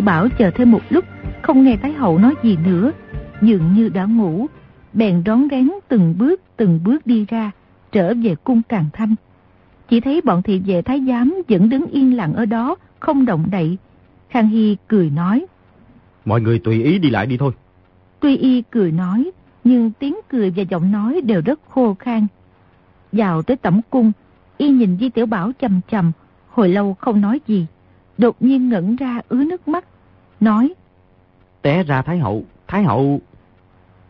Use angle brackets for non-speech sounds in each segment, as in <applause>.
Tiểu Bảo chờ thêm một lúc, không nghe Thái Hậu nói gì nữa, dường như đã ngủ, bèn rón rén từng bước từng bước đi ra, trở về cung Càng Thanh. Chỉ thấy bọn thị vệ thái giám vẫn đứng yên lặng ở đó, không động đậy. Khang Hy cười nói. Mọi người tùy ý đi lại đi thôi. Tuy y cười nói, nhưng tiếng cười và giọng nói đều rất khô khan. Vào tới tẩm cung, y nhìn Di Tiểu Bảo chầm chầm, hồi lâu không nói gì. Đột nhiên ngẩn ra ứa nước mắt, nói. Té ra Thái Hậu, Thái Hậu...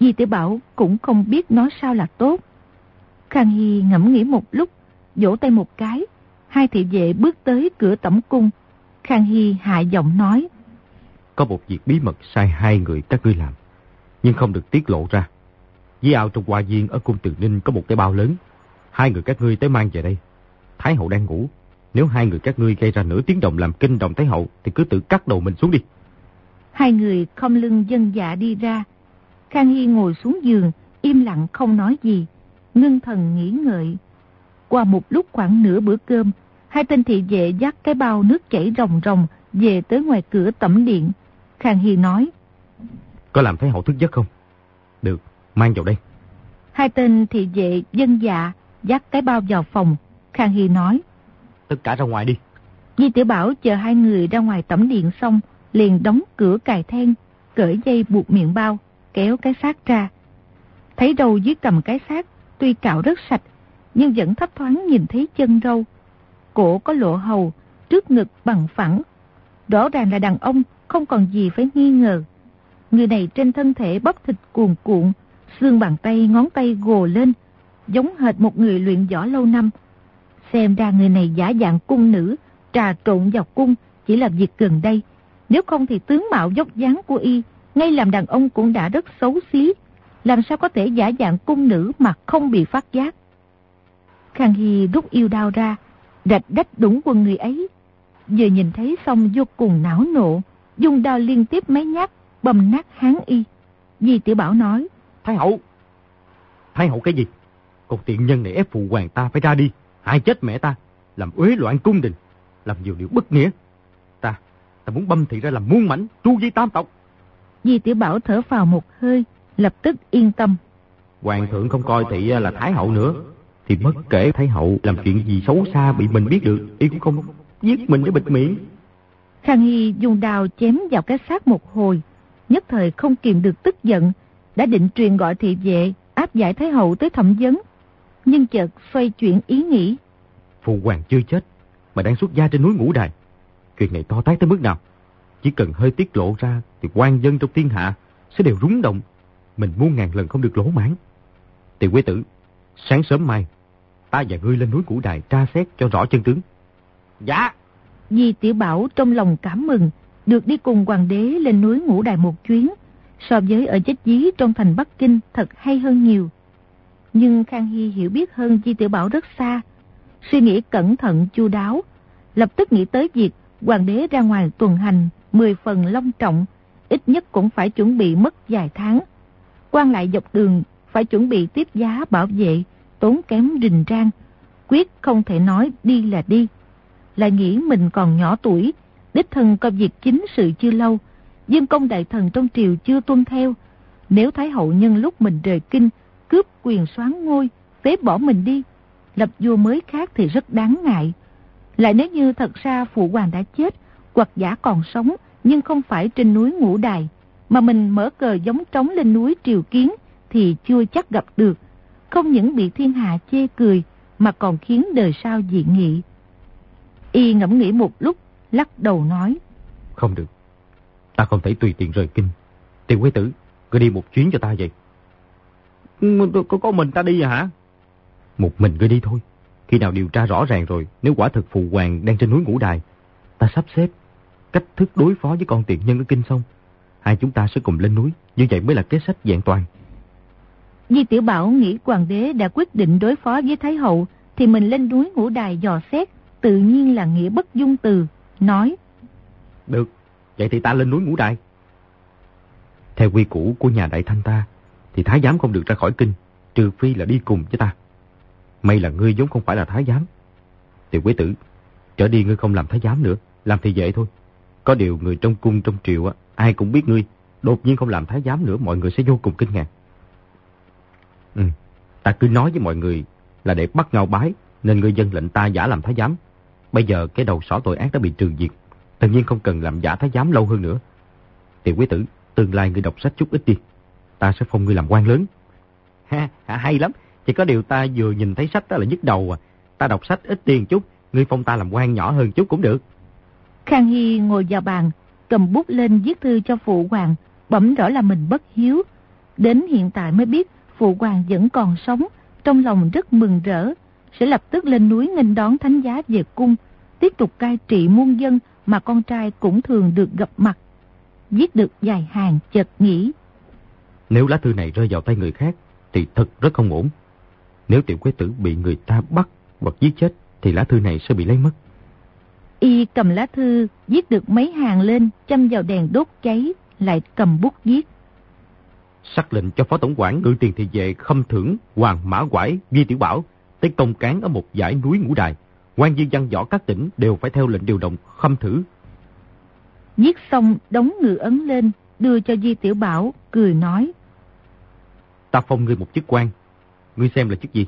Di Tiểu Bảo cũng không biết nói sao là tốt. Khang Hy ngẫm nghĩ một lúc, vỗ tay một cái. Hai thị vệ bước tới cửa tẩm cung. Khang Hy hạ giọng nói. Có một việc bí mật sai hai người các ngươi làm, nhưng không được tiết lộ ra. Di ảo trong hoa viên ở cung Từ Ninh có một cái bao lớn. Hai người các ngươi tới mang về đây. Thái hậu đang ngủ. Nếu hai người các ngươi gây ra nửa tiếng động làm kinh động Thái hậu thì cứ tự cắt đầu mình xuống đi. Hai người không lưng dân dạ đi ra. Khang Hy ngồi xuống giường, im lặng không nói gì, ngưng thần nghĩ ngợi. Qua một lúc khoảng nửa bữa cơm, hai tên thị vệ dắt cái bao nước chảy rồng rồng về tới ngoài cửa tẩm điện. Khang Hy nói. Có làm Thái hậu thức giấc không? Được, mang vào đây. Hai tên thị vệ dân dạ dắt cái bao vào phòng. Khang Hy nói. Tất cả ra ngoài đi. Di Tiểu Bảo chờ hai người ra ngoài tẩm điện xong, liền đóng cửa cài then, cởi dây buộc miệng bao, kéo cái xác ra. Thấy đầu dưới cầm cái xác, tuy cạo rất sạch, nhưng vẫn thấp thoáng nhìn thấy chân râu. Cổ có lộ hầu, trước ngực bằng phẳng. Rõ ràng là đàn ông, không còn gì phải nghi ngờ. Người này trên thân thể bắp thịt cuồn cuộn, xương bàn tay ngón tay gồ lên, giống hệt một người luyện võ lâu năm. Xem ra người này giả dạng cung nữ, trà trộn vào cung chỉ là việc gần đây. Nếu không thì tướng mạo dốc dáng của y, ngay làm đàn ông cũng đã rất xấu xí. Làm sao có thể giả dạng cung nữ mà không bị phát giác. Khang Hy rút yêu đao ra, rạch đách đúng quân người ấy. Vừa nhìn thấy xong vô cùng não nộ, dùng đao liên tiếp mấy nhát, bầm nát hán y. Di tiểu Bảo nói. Thái hậu! Thái hậu cái gì? Còn tiện nhân này ép phụ hoàng ta phải ra đi, hại chết mẹ ta, làm uế loạn cung đình, làm nhiều điều bất nghĩa. Ta, muốn băm thị ra làm muôn mảnh, tru di tam tộc. Di tiểu Bảo thở vào một hơi, lập tức yên tâm. Hoàng thượng không coi thị là Thái hậu nữa, thì bất kể Thái hậu làm chuyện gì xấu xa bị mình biết được, y cũng không giết mình để bịt miệng. Khang Hy dùng đào chém vào cái xác một hồi, nhất thời không kiềm được tức giận, đã định truyền gọi thị vệ áp giải Thái hậu tới thẩm vấn. Nhưng chợt xoay chuyển ý nghĩ. Phụ hoàng chưa chết, mà đang xuất gia trên núi Ngũ Đài. Chuyện này to tát tới mức nào? Chỉ cần hơi tiết lộ ra thì quan dân trong thiên hạ sẽ đều rúng động. Mình muôn ngàn lần không được lỗ mãn. Tiểu quế tử, sáng sớm mai, ta và ngươi lên núi Ngũ Đài tra xét cho rõ chân tướng. Dạ. Di Tiểu Bảo trong lòng cảm mừng, được đi cùng hoàng đế lên núi Ngũ Đài một chuyến, so với ở chết dí trong thành Bắc Kinh thật hay hơn nhiều. Nhưng Khang Hy hiểu biết hơn Di Tiểu Bảo rất xa, suy nghĩ cẩn thận chu đáo, lập tức nghĩ tới việc hoàng đế ra ngoài tuần hành 10 phần long trọng, ít nhất cũng phải chuẩn bị mất vài tháng. quan lại dọc đường phải chuẩn bị tiếp giá bảo vệ, tốn kém rình rang, quyết không thể nói đi là đi. Lại nghĩ mình còn nhỏ tuổi, đích thân có việc chính sự chưa lâu, dân công đại thần trong triều chưa tuân theo. Nếu Thái hậu nhân lúc mình rời kinh, cướp quyền soán ngôi, phế bỏ mình đi, lập vua mới khác thì rất đáng ngại. Lại nếu như thật ra phụ hoàng đã chết, hoặc giả còn sống, nhưng không phải trên núi ngũ đài, mà mình mở cờ giống trống lên núi triều kiến, thì chưa chắc gặp được. Không những bị thiên hạ chê cười, mà còn khiến đời sau dị nghị. Y ngẫm nghĩ một lúc, lắc đầu nói. Không được, ta không thể tùy tiện rời kinh. Tiểu quế tử, cứ đi một chuyến cho ta vậy. Có, có mình ta đi à hả? Một mình ngươi đi thôi. Khi nào điều tra rõ ràng rồi, nếu quả thực phụ hoàng đang trên núi ngũ đài, ta sắp xếp cách thức đối phó với con tiện nhân ở kinh sông. Hai chúng ta sẽ cùng lên núi, như vậy mới là kế sách vẹn toàn. Di Tiểu Bảo nghĩ hoàng đế đã quyết định đối phó với Thái Hậu, thì mình lên núi ngũ đài dò xét, tự nhiên là nghĩa bất dung từ, nói. Được, vậy thì ta lên núi ngũ đài. Theo quy củ của nhà đại thanh ta, thì thái giám không được ra khỏi kinh, trừ phi là đi cùng với ta. May là ngươi vốn không phải là thái giám. Tiểu quý tử, trở đi ngươi không làm thái giám nữa, làm thì vệ thôi. Có điều người trong cung trong triều á, ai cũng biết ngươi, đột nhiên không làm thái giám nữa mọi người sẽ vô cùng kinh ngạc. Ừ, ta cứ nói với mọi người là để bắt ngao bái nên người dân lệnh ta giả làm thái giám. Bây giờ cái đầu sỏ tội ác đã bị trừ diệt, tự nhiên không cần làm giả thái giám lâu hơn nữa. Tiểu quý tử, tương lai ngươi đọc sách chút ít đi, ta sẽ phong ngươi làm quan lớn. Ha, hay lắm, chỉ có điều ta vừa nhìn thấy sách đó là nhức đầu à. Ta đọc sách ít tiền chút, ngươi phong ta làm quan nhỏ hơn chút cũng được. Khang Hy ngồi vào bàn, cầm bút lên viết thư cho phụ hoàng, bẩm rõ là mình bất hiếu. Đến hiện tại mới biết phụ hoàng vẫn còn sống, trong lòng rất mừng rỡ, sẽ lập tức lên núi nghênh đón thánh giá về cung, tiếp tục cai trị muôn dân mà con trai cũng thường được gặp mặt. Viết được vài hàng chợt nghĩ. Nếu lá thư này rơi vào tay người khác thì thật rất không ổn. Nếu tiểu quế tử bị người ta bắt hoặc giết chết thì lá thư này sẽ bị lấy mất. Y cầm lá thư, viết được mấy hàng lên, châm vào đèn đốt cháy, lại cầm bút viết. Sắc lệnh cho phó tổng quản ngự tiền thị vệ khâm thưởng Hoàng Mã Quải, Ghi Tiểu Bảo, tới công cán ở một dãy núi ngũ đài. quan viên văn võ các tỉnh đều phải theo lệnh điều động khâm thử. Viết xong đóng ngự ấn lên, đưa cho Di Tiểu Bảo, cười nói. Ta phong ngươi một chức quan, ngươi xem là chức gì?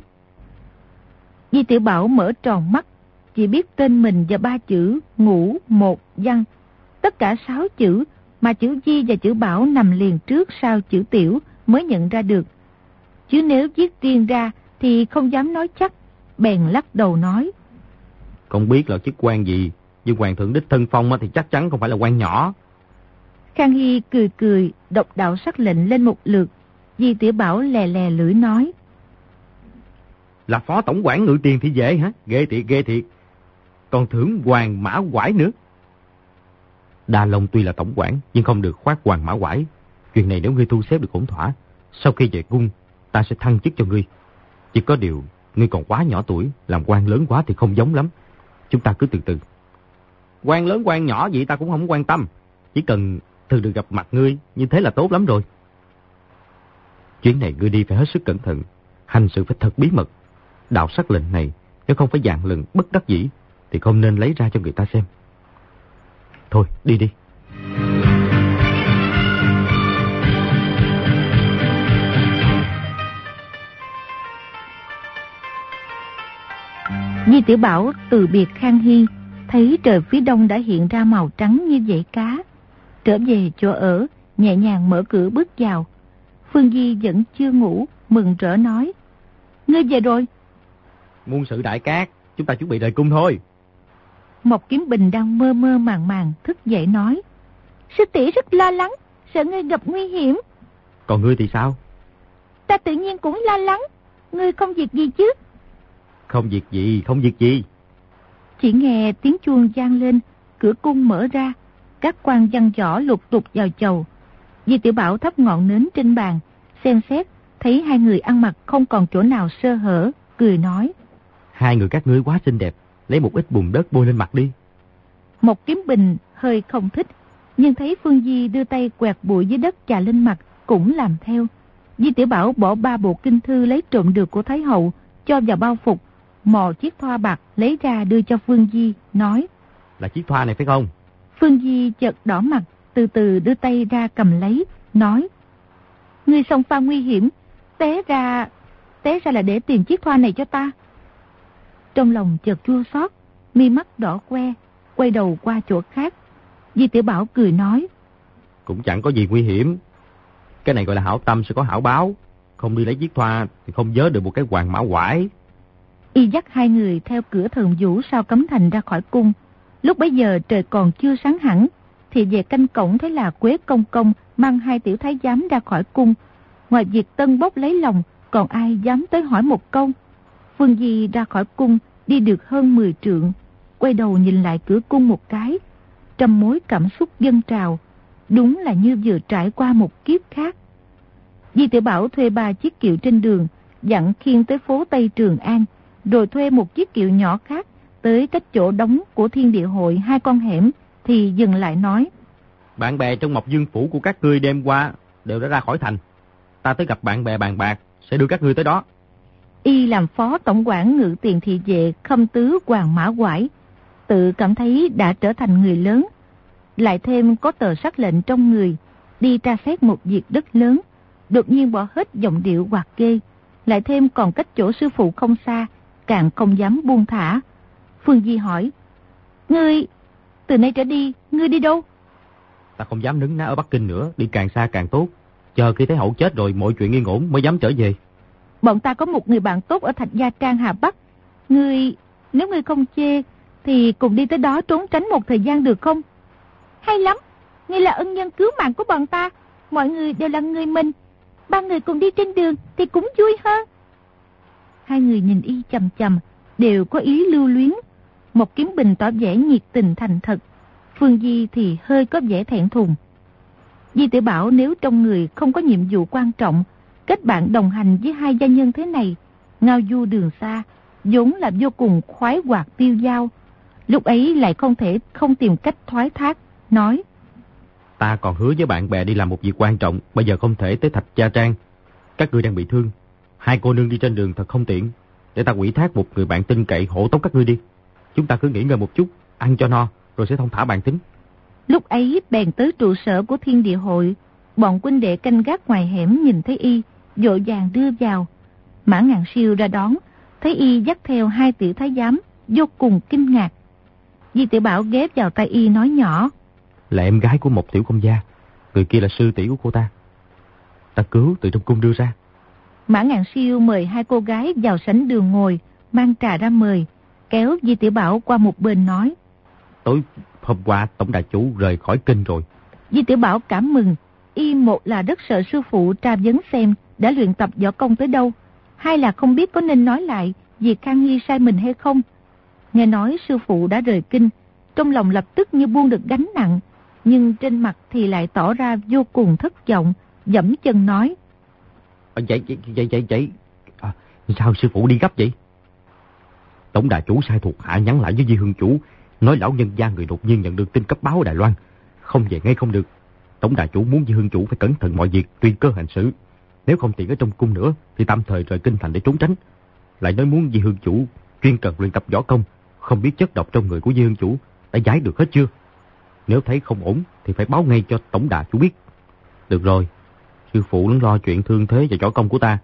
Di Tiểu Bảo mở tròn mắt, chỉ biết tên mình và ba chữ ngũ, một, văn. Tất cả sáu chữ mà chữ Di và chữ Bảo nằm liền trước sau chữ Tiểu mới nhận ra được. Chứ nếu viết riêng ra thì không dám nói chắc, bèn lắc đầu nói. Không biết là chức quan gì, nhưng hoàng thượng đích thân phong thì chắc chắn không phải là quan nhỏ. Khang Hy cười cười, độc đạo sắc lệnh lên một lượt. Di Tiểu Bảo lè lè lưỡi nói. Là phó tổng quản ngự tiền thì dễ hả? Ghê thiệt, ghê thiệt. Còn thưởng hoàng mã quải nữa. Đa Long tuy là tổng quản, nhưng không được khoát hoàng mã quải. Chuyện này nếu ngươi thu xếp được ổn thỏa, sau khi về cung, ta sẽ thăng chức cho ngươi. Chỉ có điều, ngươi còn quá nhỏ tuổi, làm quan lớn quá thì không giống lắm. Chúng ta cứ từ từ. Quan lớn quan nhỏ vậy ta cũng không quan tâm. Chỉ cần thường được gặp mặt ngươi, như thế là tốt lắm rồi. Chuyến này ngươi đi phải hết sức cẩn thận, hành sự phải thật bí mật. Đạo sắc lệnh này, nếu không phải dạng lần bất đắc dĩ, thì không nên lấy ra cho người ta xem. Thôi, đi đi. Di Tiểu Bảo từ biệt Khang Hy, thấy trời phía đông đã hiện ra màu trắng như dãy cá. Trở về chỗ ở, nhẹ nhàng mở cửa bước vào. Phương Di vẫn chưa ngủ, mừng rỡ nói. Ngươi về rồi. Muôn sự đại cát, chúng ta chuẩn bị rời cung thôi. Mộc Kiếm Bình đang mơ mơ màng màng thức dậy nói. Sư tỷ rất lo lắng, sợ ngươi gặp nguy hiểm. Còn ngươi thì sao? Ta tự nhiên cũng lo lắng, ngươi không việc gì chứ? Không việc gì, không việc gì. Chỉ nghe tiếng chuông vang lên, cửa cung mở ra, các quan văn võ lục tục vào chầu. Di Tiểu Bảo thắp ngọn nến trên bàn, xem xét, thấy hai người ăn mặc không còn chỗ nào sơ hở, cười nói. Hai người các ngươi quá xinh đẹp, lấy một ít bùn đất bôi lên mặt đi. Một kiếm bình hơi không thích, nhưng thấy Phương Di đưa tay quẹt bụi dưới đất chà lên mặt, cũng làm theo. Di Tiểu Bảo bỏ ba bộ kinh thư lấy trộm được của Thái Hậu, cho vào bao phục, mò chiếc thoa bạc lấy ra đưa cho Phương Di, nói. Là chiếc thoa này phải không? Phương Di chợt đỏ mặt, từ từ đưa tay ra cầm lấy, nói. Ngươi song pha nguy hiểm, té ra, té ra là để tìm chiếc thoa này cho ta. Trong lòng chợt chua xót, mi mắt đỏ que, quay đầu qua chỗ khác. Di Tiểu Bảo cười nói. Cũng chẳng có gì nguy hiểm. Cái này gọi là hảo tâm sẽ có hảo báo. Không đi lấy chiếc thoa thì không nhớ được một cái hoàng mã quải. Y dắt hai người theo cửa thần vũ sau cấm thành ra khỏi cung. Lúc bấy giờ trời còn chưa sáng hẳn, thì về canh cổng thấy là Quế Công Công mang hai tiểu thái giám ra khỏi cung. Ngoài việc tân bốc lấy lòng, còn ai dám tới hỏi một câu. Phương Di ra khỏi cung, đi được hơn 10 trượng, quay đầu nhìn lại cửa cung một cái, trăm mối cảm xúc dân trào, đúng là như vừa trải qua một kiếp khác. Di tiểu Bảo thuê ba chiếc kiệu trên đường, dặn khiên tới phố Tây Trường An, rồi thuê một chiếc kiệu nhỏ khác tới cách chỗ đóng của thiên địa hội hai con hẻm, thì dừng lại nói. Bạn bè trong Mộc Dương Phủ của các ngươi đêm qua đều đã ra khỏi thành. Ta tới gặp bạn bè bàn bạc, sẽ đưa các ngươi tới đó. Y làm phó tổng quản ngự tiền thị vệ khâm tứ hoàng mã quải, tự cảm thấy đã trở thành người lớn. lại thêm có tờ sắc lệnh trong người, đi tra xét một việc đất lớn, đột nhiên bỏ hết giọng điệu hoạt ghê, lại thêm còn cách chỗ sư phụ không xa, càng không dám buông thả. Phương Di hỏi, Ngươi, từ nay trở đi, ngươi đi đâu? Ta không dám nứng ná ở Bắc Kinh nữa, đi càng xa càng tốt. Chờ khi thấy hậu chết rồi mọi chuyện yên ổn mới dám trở về. Bọn ta có một người bạn tốt ở Thạch Gia Trang Hà Bắc. Ngươi, nếu ngươi không chê, thì cùng đi tới đó trốn tránh một thời gian được không? Hay lắm, ngươi là ân nhân cứu mạng của bọn ta. Mọi người đều là người mình. Ba người cùng đi trên đường thì cũng vui hơn. Hai người nhìn y chầm chầm, đều có ý lưu luyến. Một kiếm bình tỏ vẻ nhiệt tình thành thật. Phương Di thì hơi có vẻ thẹn thùng. Di tử bảo nếu trong người không có nhiệm vụ quan trọng, kết bạn đồng hành với hai gia nhân thế này, ngao du đường xa, vốn là vô cùng khoái hoạt tiêu dao. Lúc ấy lại không thể không tìm cách thoái thác, nói. Ta còn hứa với bạn bè đi làm một việc quan trọng, bây giờ không thể tới thạch gia trang. Các ngươi đang bị thương, hai cô nương đi trên đường thật không tiện. Để ta quỷ thác một người bạn tin cậy hộ tống các ngươi đi. Chúng ta cứ nghỉ ngơi một chút, ăn cho no, rồi sẽ thông thả bàn tính. Lúc ấy bèn tới trụ sở của thiên địa hội, bọn quân đệ canh gác ngoài hẻm nhìn thấy y, dội vàng đưa vào. Mã ngàn siêu ra đón, thấy y dắt theo hai tiểu thái giám, vô cùng kinh ngạc. Di tiểu Bảo ghép vào tay y nói nhỏ. Là em gái của một tiểu công gia, người kia là sư tỷ của cô ta. Ta cứu từ trong cung đưa ra. Mã ngàn siêu mời hai cô gái vào sảnh đường ngồi, mang trà ra mời, kéo Di tiểu Bảo qua một bên nói. Tối hôm qua tổng đại chủ rời khỏi kinh rồi. Di tiểu Bảo cảm mừng, y một là rất sợ sư phụ tra vấn xem đã luyện tập võ công tới đâu, hay là không biết có nên nói lại việc Khang Hy sai mình hay không. Nghe nói sư phụ đã rời kinh, trong lòng lập tức như buông được gánh nặng, nhưng trên mặt thì lại tỏ ra vô cùng thất vọng, dẫm chân nói. À, vậy, vậy, vậy, vậy, vậy. À, sao sư phụ đi gấp vậy? Tổng đại chủ sai thuộc hạ nhắn lại với Di Hương chủ, nói lão nhân gia người đột nhiên nhận được tin cấp báo Đài Loan, không về ngay không được. Tổng đại chủ muốn Di Hương chủ phải cẩn thận mọi việc, tùy cơ hành xử. Nếu không tiện ở trong cung nữa, thì tạm thời rời kinh thành để trốn tránh. Lại nói muốn Di Hương chủ chuyên cần luyện tập võ công, không biết chất độc trong người của Di Hương chủ đã giải được hết chưa? Nếu thấy không ổn thì phải báo ngay cho tổng đà chủ biết. Được rồi, sư phụ lớn lo chuyện thương thế và võ công của ta,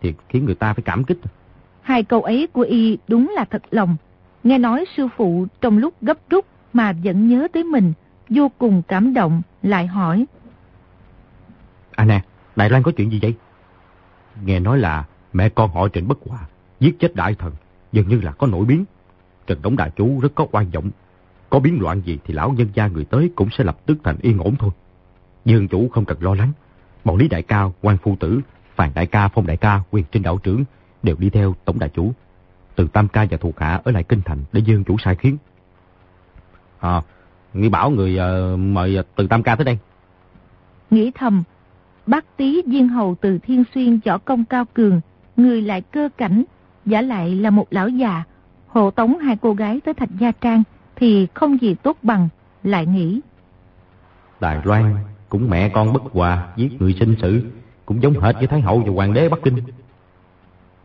thì khiến người ta phải cảm kích. Hai câu ấy của y đúng là thật lòng. Nghe nói sư phụ trong lúc gấp rút mà vẫn nhớ tới mình, vô cùng cảm động, lại hỏi. Đài Loan có chuyện gì vậy? Nghe nói là mẹ con họ Trịnh Bất Hòa giết chết đại thần, dường như là có nổi biến. Trần Đống Đại Chú rất có oan vọng. Có biến loạn gì thì lão nhân gia người tới cũng sẽ lập tức thành yên ổn thôi. Dương chủ không cần lo lắng. Bọn Lý Đại Ca, quan Phu Tử, Phàn Đại Ca, Phong Đại Ca, quyền trinh đạo trưởng đều đi theo Tổng Đại Chủ. Từ Tam Ca và thuộc hạ ở lại Kinh Thành để Dương chủ sai khiến. À, nghĩ bảo người uh, mời Từ Tam Ca tới đây. Nghĩ thầm, bác tí viên hầu từ Thiên Xuyên võ công cao cường, người lại cơ cảnh, giả lại là một lão già, hộ tống hai cô gái tới Thạch Gia Trang thì không gì tốt bằng, lại nghĩ. Đài Loan cũng mẹ con bất hòa, giết người sinh sự, cũng giống hệt với Thái Hậu và Hoàng đế Bắc Kinh.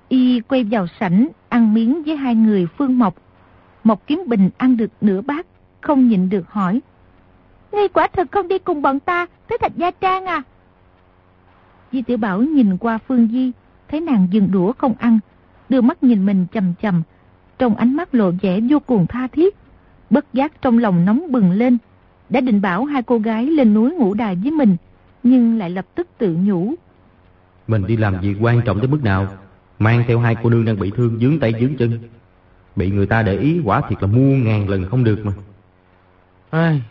Y quay vào sảnh, ăn miếng với hai người Phương Mộc. Mộc Kiếm Bình ăn được nửa bát, không nhịn được hỏi. Ngươi quả thật không đi cùng bọn ta tới Thạch Gia Trang à? Di Tiểu Bảo nhìn qua Phương Di, thấy nàng dừng đũa không ăn, đưa mắt nhìn mình chầm chầm, trong ánh mắt lộ vẻ vô cùng tha thiết. Bất giác trong lòng nóng bừng lên, đã định bảo hai cô gái lên núi ngủ đài với mình, nhưng lại lập tức tự nhủ. Mình đi làm việc quan trọng tới mức nào, mang theo hai cô nương đang bị thương dướng tay dướng chân. Bị người ta để ý quả thiệt là muôn ngàn lần không được mà. Ai,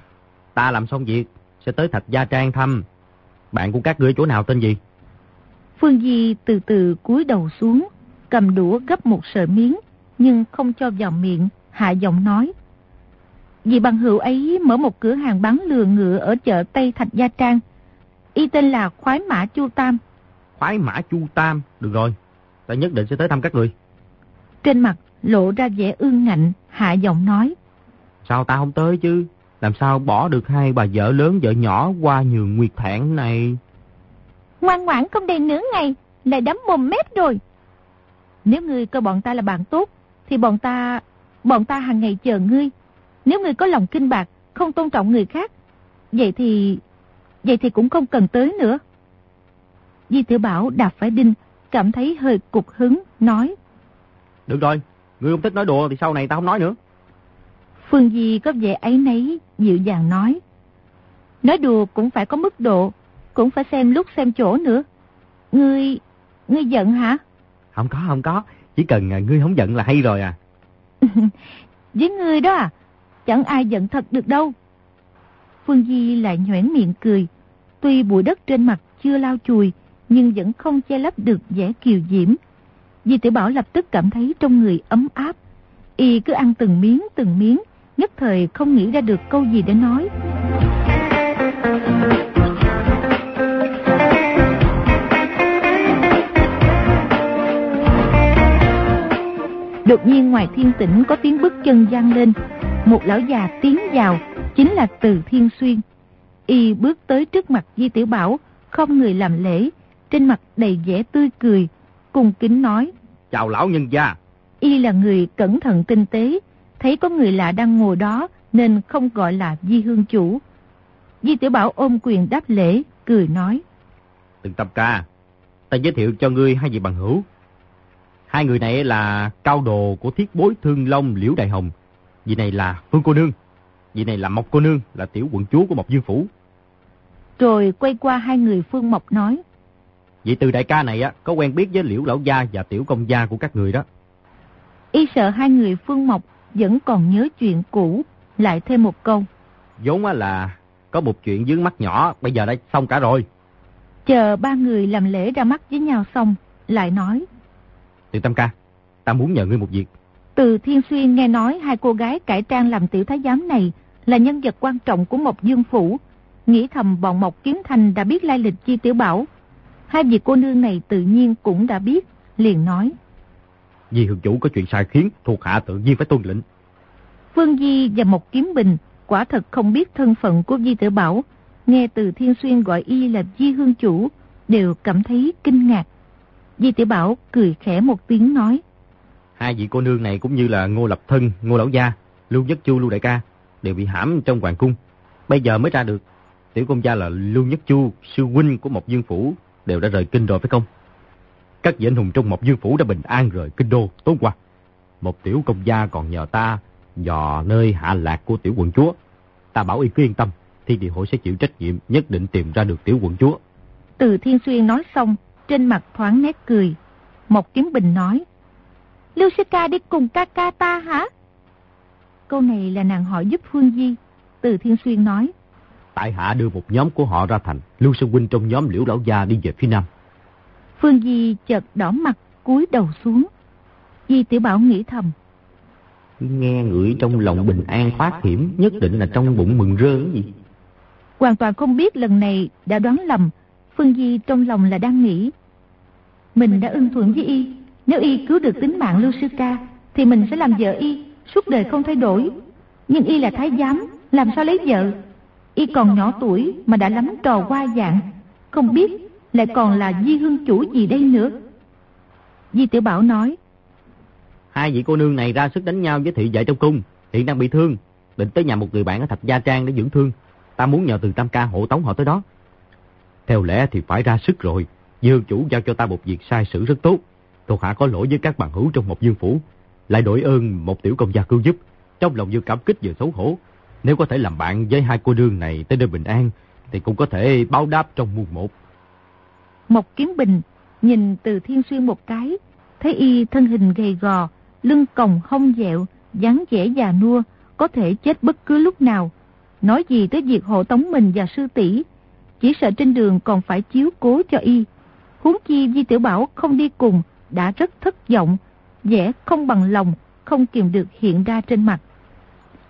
ta làm xong việc, sẽ tới Thạch Gia Trang thăm. Bạn của các ngươi chỗ nào tên gì? Phương Di từ từ cúi đầu xuống, cầm đũa gấp một sợi miếng, nhưng không cho vào miệng, hạ giọng nói. Vì bằng hữu ấy mở một cửa hàng bán lừa ngựa ở chợ Tây Thạch Gia Trang. Y tên là Khoái Mã Chu Tam. Khoái Mã Chu Tam, được rồi, ta nhất định sẽ tới thăm các người. Trên mặt lộ ra vẻ ương ngạnh, hạ giọng nói. Sao ta không tới chứ? Làm sao bỏ được hai bà vợ lớn vợ nhỏ qua nhường nguyệt thản này? Ngoan ngoãn không đầy nửa ngày, lại đấm mồm mép rồi. Nếu ngươi coi bọn ta là bạn tốt, thì bọn ta, bọn ta hàng ngày chờ ngươi. Nếu ngươi có lòng kinh bạc, không tôn trọng người khác, Vậy thì... Vậy thì cũng không cần tới nữa. Di Tiểu Bảo đạp phải đinh, cảm thấy hơi cục hứng, nói. Được rồi, ngươi không thích nói đùa thì sau này ta không nói nữa. Phương Di có vẻ ấy nấy, dịu dàng nói. Nói đùa cũng phải có mức độ, cũng phải xem lúc xem chỗ nữa. Ngươi, ngươi giận hả? Không có, không có, chỉ cần à, ngươi không giận là hay rồi à. <laughs> Với ngươi đó à, chẳng ai giận thật được đâu. Phương Di lại nhoẻn miệng cười, tuy bụi đất trên mặt chưa lau chùi, nhưng vẫn không che lấp được vẻ kiều diễm. Di tiểu Bảo lập tức cảm thấy trong người ấm áp. Y cứ ăn từng miếng từng miếng, nhất thời không nghĩ ra được câu gì để nói. Đột nhiên ngoài thiên tỉnh có tiếng bước chân gian lên. Một lão già tiến vào, chính là Từ Thiên Xuyên. Y bước tới trước mặt Di Tiểu Bảo, không người làm lễ, trên mặt đầy vẻ tươi cười, cùng kính nói. Chào lão nhân gia. Y là người cẩn thận tinh tế, thấy có người lạ đang ngồi đó nên không gọi là Di Hương Chủ. Di Tiểu Bảo ôm quyền đáp lễ, cười nói. Từng tập ca, ta giới thiệu cho ngươi hai vị bằng hữu. Hai người này là cao đồ của thiết bối thương long Liễu Đại Hồng. Vị này là Phương Cô Nương. Vị này là Mộc Cô Nương, là tiểu quận chúa của Mộc Dương Phủ. Rồi quay qua hai người Phương Mộc nói. Vị từ đại ca này á có quen biết với Liễu Lão Gia và tiểu công gia của các người đó. Y sợ hai người Phương Mộc vẫn còn nhớ chuyện cũ, lại thêm một câu. vốn là có một chuyện dướng mắt nhỏ, bây giờ đã xong cả rồi. Chờ ba người làm lễ ra mắt với nhau xong, lại nói. Từ Tâm Ca, ta muốn nhờ ngươi một việc. Từ Thiên Xuyên nghe nói hai cô gái cải trang làm tiểu thái giám này là nhân vật quan trọng của Mộc Dương Phủ. Nghĩ thầm bọn Mộc Kiếm Thành đã biết lai lịch chi tiểu bảo. Hai vị cô nương này tự nhiên cũng đã biết, liền nói. Vì hương chủ có chuyện sai khiến, thuộc hạ tự nhiên phải tuân lệnh. Phương Di và Mộc Kiếm Bình quả thật không biết thân phận của Di Tử Bảo. Nghe từ Thiên Xuyên gọi y là Di Hương Chủ, đều cảm thấy kinh ngạc. Di Tử Bảo cười khẽ một tiếng nói. Hai vị cô nương này cũng như là Ngô Lập Thân, Ngô Lão Gia, Lưu Nhất Chu, Lưu Đại Ca, đều bị hãm trong hoàng cung. Bây giờ mới ra được. Tiểu công gia là Lưu Nhất Chu, sư huynh của Mộc Dương Phủ, đều đã rời kinh rồi phải không? Các vị anh hùng trong Mộc Dương Phủ đã bình an rời kinh đô tối qua. Một tiểu công gia còn nhờ ta dò nơi hạ lạc của tiểu quận chúa. Ta bảo y cứ yên tâm, thiên địa hội sẽ chịu trách nhiệm nhất định tìm ra được tiểu quận chúa. Từ Thiên Xuyên nói xong, trên mặt thoáng nét cười. Mộc Kiếm Bình nói, Lưu Sư Ca đi cùng ca ca ta hả? Câu này là nàng hỏi giúp Phương Di. Từ Thiên Xuyên nói, Tại hạ đưa một nhóm của họ ra thành, Lưu Sơn Huynh trong nhóm Liễu Lão Gia đi về phía Nam. Phương Di chợt đỏ mặt, cúi đầu xuống. Di Tiểu Bảo nghĩ thầm. Nghe ngửi trong lòng bình an phát hiểm, nhất định là trong bụng mừng rơ gì. Hoàn toàn không biết lần này đã đoán lầm, Phương Di trong lòng là đang nghĩ. Mình đã ưng thuận với y, nếu y cứu được tính mạng Lưu Sư Ca, thì mình sẽ làm vợ y, suốt đời không thay đổi. Nhưng y là thái giám, làm sao lấy vợ? Y còn nhỏ tuổi mà đã lắm trò qua dạng, không biết lại còn là di hương chủ gì đây nữa. Di Tiểu Bảo nói, Hai vị cô nương này ra sức đánh nhau với thị vệ trong cung, hiện đang bị thương, định tới nhà một người bạn ở Thạch Gia Trang để dưỡng thương. Ta muốn nhờ từ Tam Ca hộ tống họ tới đó. Theo lẽ thì phải ra sức rồi, Dương chủ giao cho ta một việc sai sự rất tốt. Thuộc hạ có lỗi với các bằng hữu trong một dương phủ, lại đổi ơn một tiểu công gia cứu giúp. Trong lòng vừa cảm kích vừa xấu hổ. Nếu có thể làm bạn với hai cô nương này tới nơi bình an, thì cũng có thể báo đáp trong muôn một. Mộc Kiếm Bình nhìn từ Thiên Xuyên một cái, thấy y thân hình gầy gò, lưng còng hông dẹo, dáng vẻ già nua, có thể chết bất cứ lúc nào. Nói gì tới việc hộ tống mình và sư tỷ chỉ sợ trên đường còn phải chiếu cố cho y. Huống chi Di Tiểu Bảo không đi cùng, đã rất thất vọng, vẻ không bằng lòng, không kiềm được hiện ra trên mặt.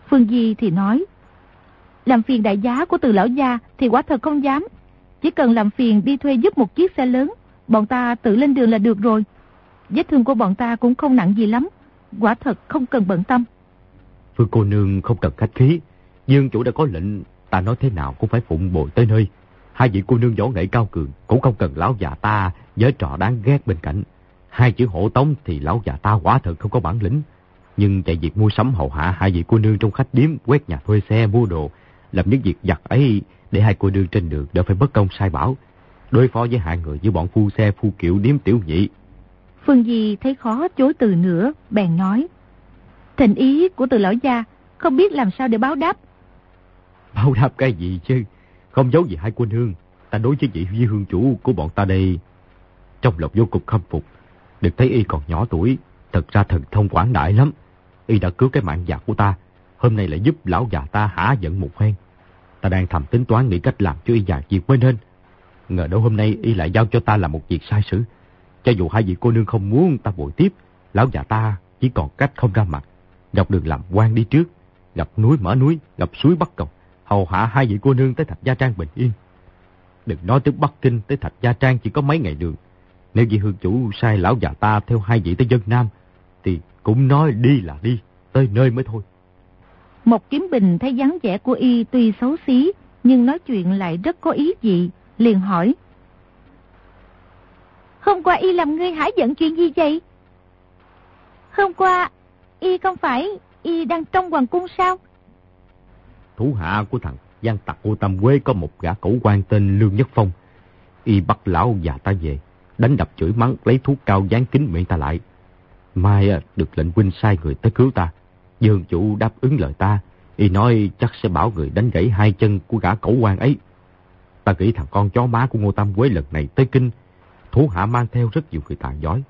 Phương Di thì nói, làm phiền đại giá của từ lão gia thì quả thật không dám. Chỉ cần làm phiền đi thuê giúp một chiếc xe lớn, bọn ta tự lên đường là được rồi. Vết thương của bọn ta cũng không nặng gì lắm, quả thật không cần bận tâm. Phương cô nương không cần khách khí, nhưng chủ đã có lệnh, ta nói thế nào cũng phải phụng bồi tới nơi. Hai vị cô nương võ nghệ cao cường, cũng không cần lão già ta với trò đáng ghét bên cạnh. Hai chữ hộ tống thì lão già ta quả thật không có bản lĩnh. Nhưng chạy việc mua sắm hậu hạ hai vị cô nương trong khách điếm, quét nhà thuê xe, mua đồ, làm những việc giặt ấy để hai cô đương trên đường đỡ phải bất công sai bảo, đối phó với hai người như bọn phu xe phu kiệu điếm tiểu nhị. Phương Di thấy khó chối từ nữa, bèn nói. Thành ý của từ lão gia, không biết làm sao để báo đáp. Báo đáp cái gì chứ, không giấu gì hai cô nương. Ta đối với vị vi hương chủ của bọn ta đây, trong lòng vô cùng khâm phục. Được thấy y còn nhỏ tuổi, thật ra thần thông quảng đại lắm. Y đã cứu cái mạng già của ta, hôm nay lại giúp lão già ta hả giận một phen. Ta đang thầm tính toán nghĩ cách làm cho y già việc quên hên. Ngờ đâu hôm nay y lại giao cho ta làm một việc sai sử. Cho dù hai vị cô nương không muốn ta bồi tiếp, lão già ta chỉ còn cách không ra mặt. Dọc đường làm quan đi trước, gặp núi mở núi, gặp suối bắt cầu, hầu hạ hai vị cô nương tới Thạch Gia Trang bình yên. Đừng nói tới Bắc Kinh tới Thạch Gia Trang chỉ có mấy ngày đường. Nếu vị hương chủ sai lão già ta theo hai vị tới dân Nam, thì cũng nói đi là đi, tới nơi mới thôi. Một kiếm bình thấy dáng vẻ của y tuy xấu xí, nhưng nói chuyện lại rất có ý gì, liền hỏi. Hôm qua y làm ngươi hãi giận chuyện gì vậy? Hôm qua, y không phải y đang trong hoàng cung sao? Thủ hạ của thằng Giang Tặc ô Tâm Quế có một gã cẩu quan tên Lương Nhất Phong. Y bắt lão già ta về, đánh đập chửi mắng lấy thuốc cao dán kính miệng ta lại. Mai à, được lệnh huynh sai người tới cứu ta. Dương chủ đáp ứng lời ta, y nói chắc sẽ bảo người đánh gãy hai chân của gã cẩu quan ấy. Ta nghĩ thằng con chó má của Ngô Tam Quế lần này tới kinh, thủ hạ mang theo rất nhiều người tàn giỏi.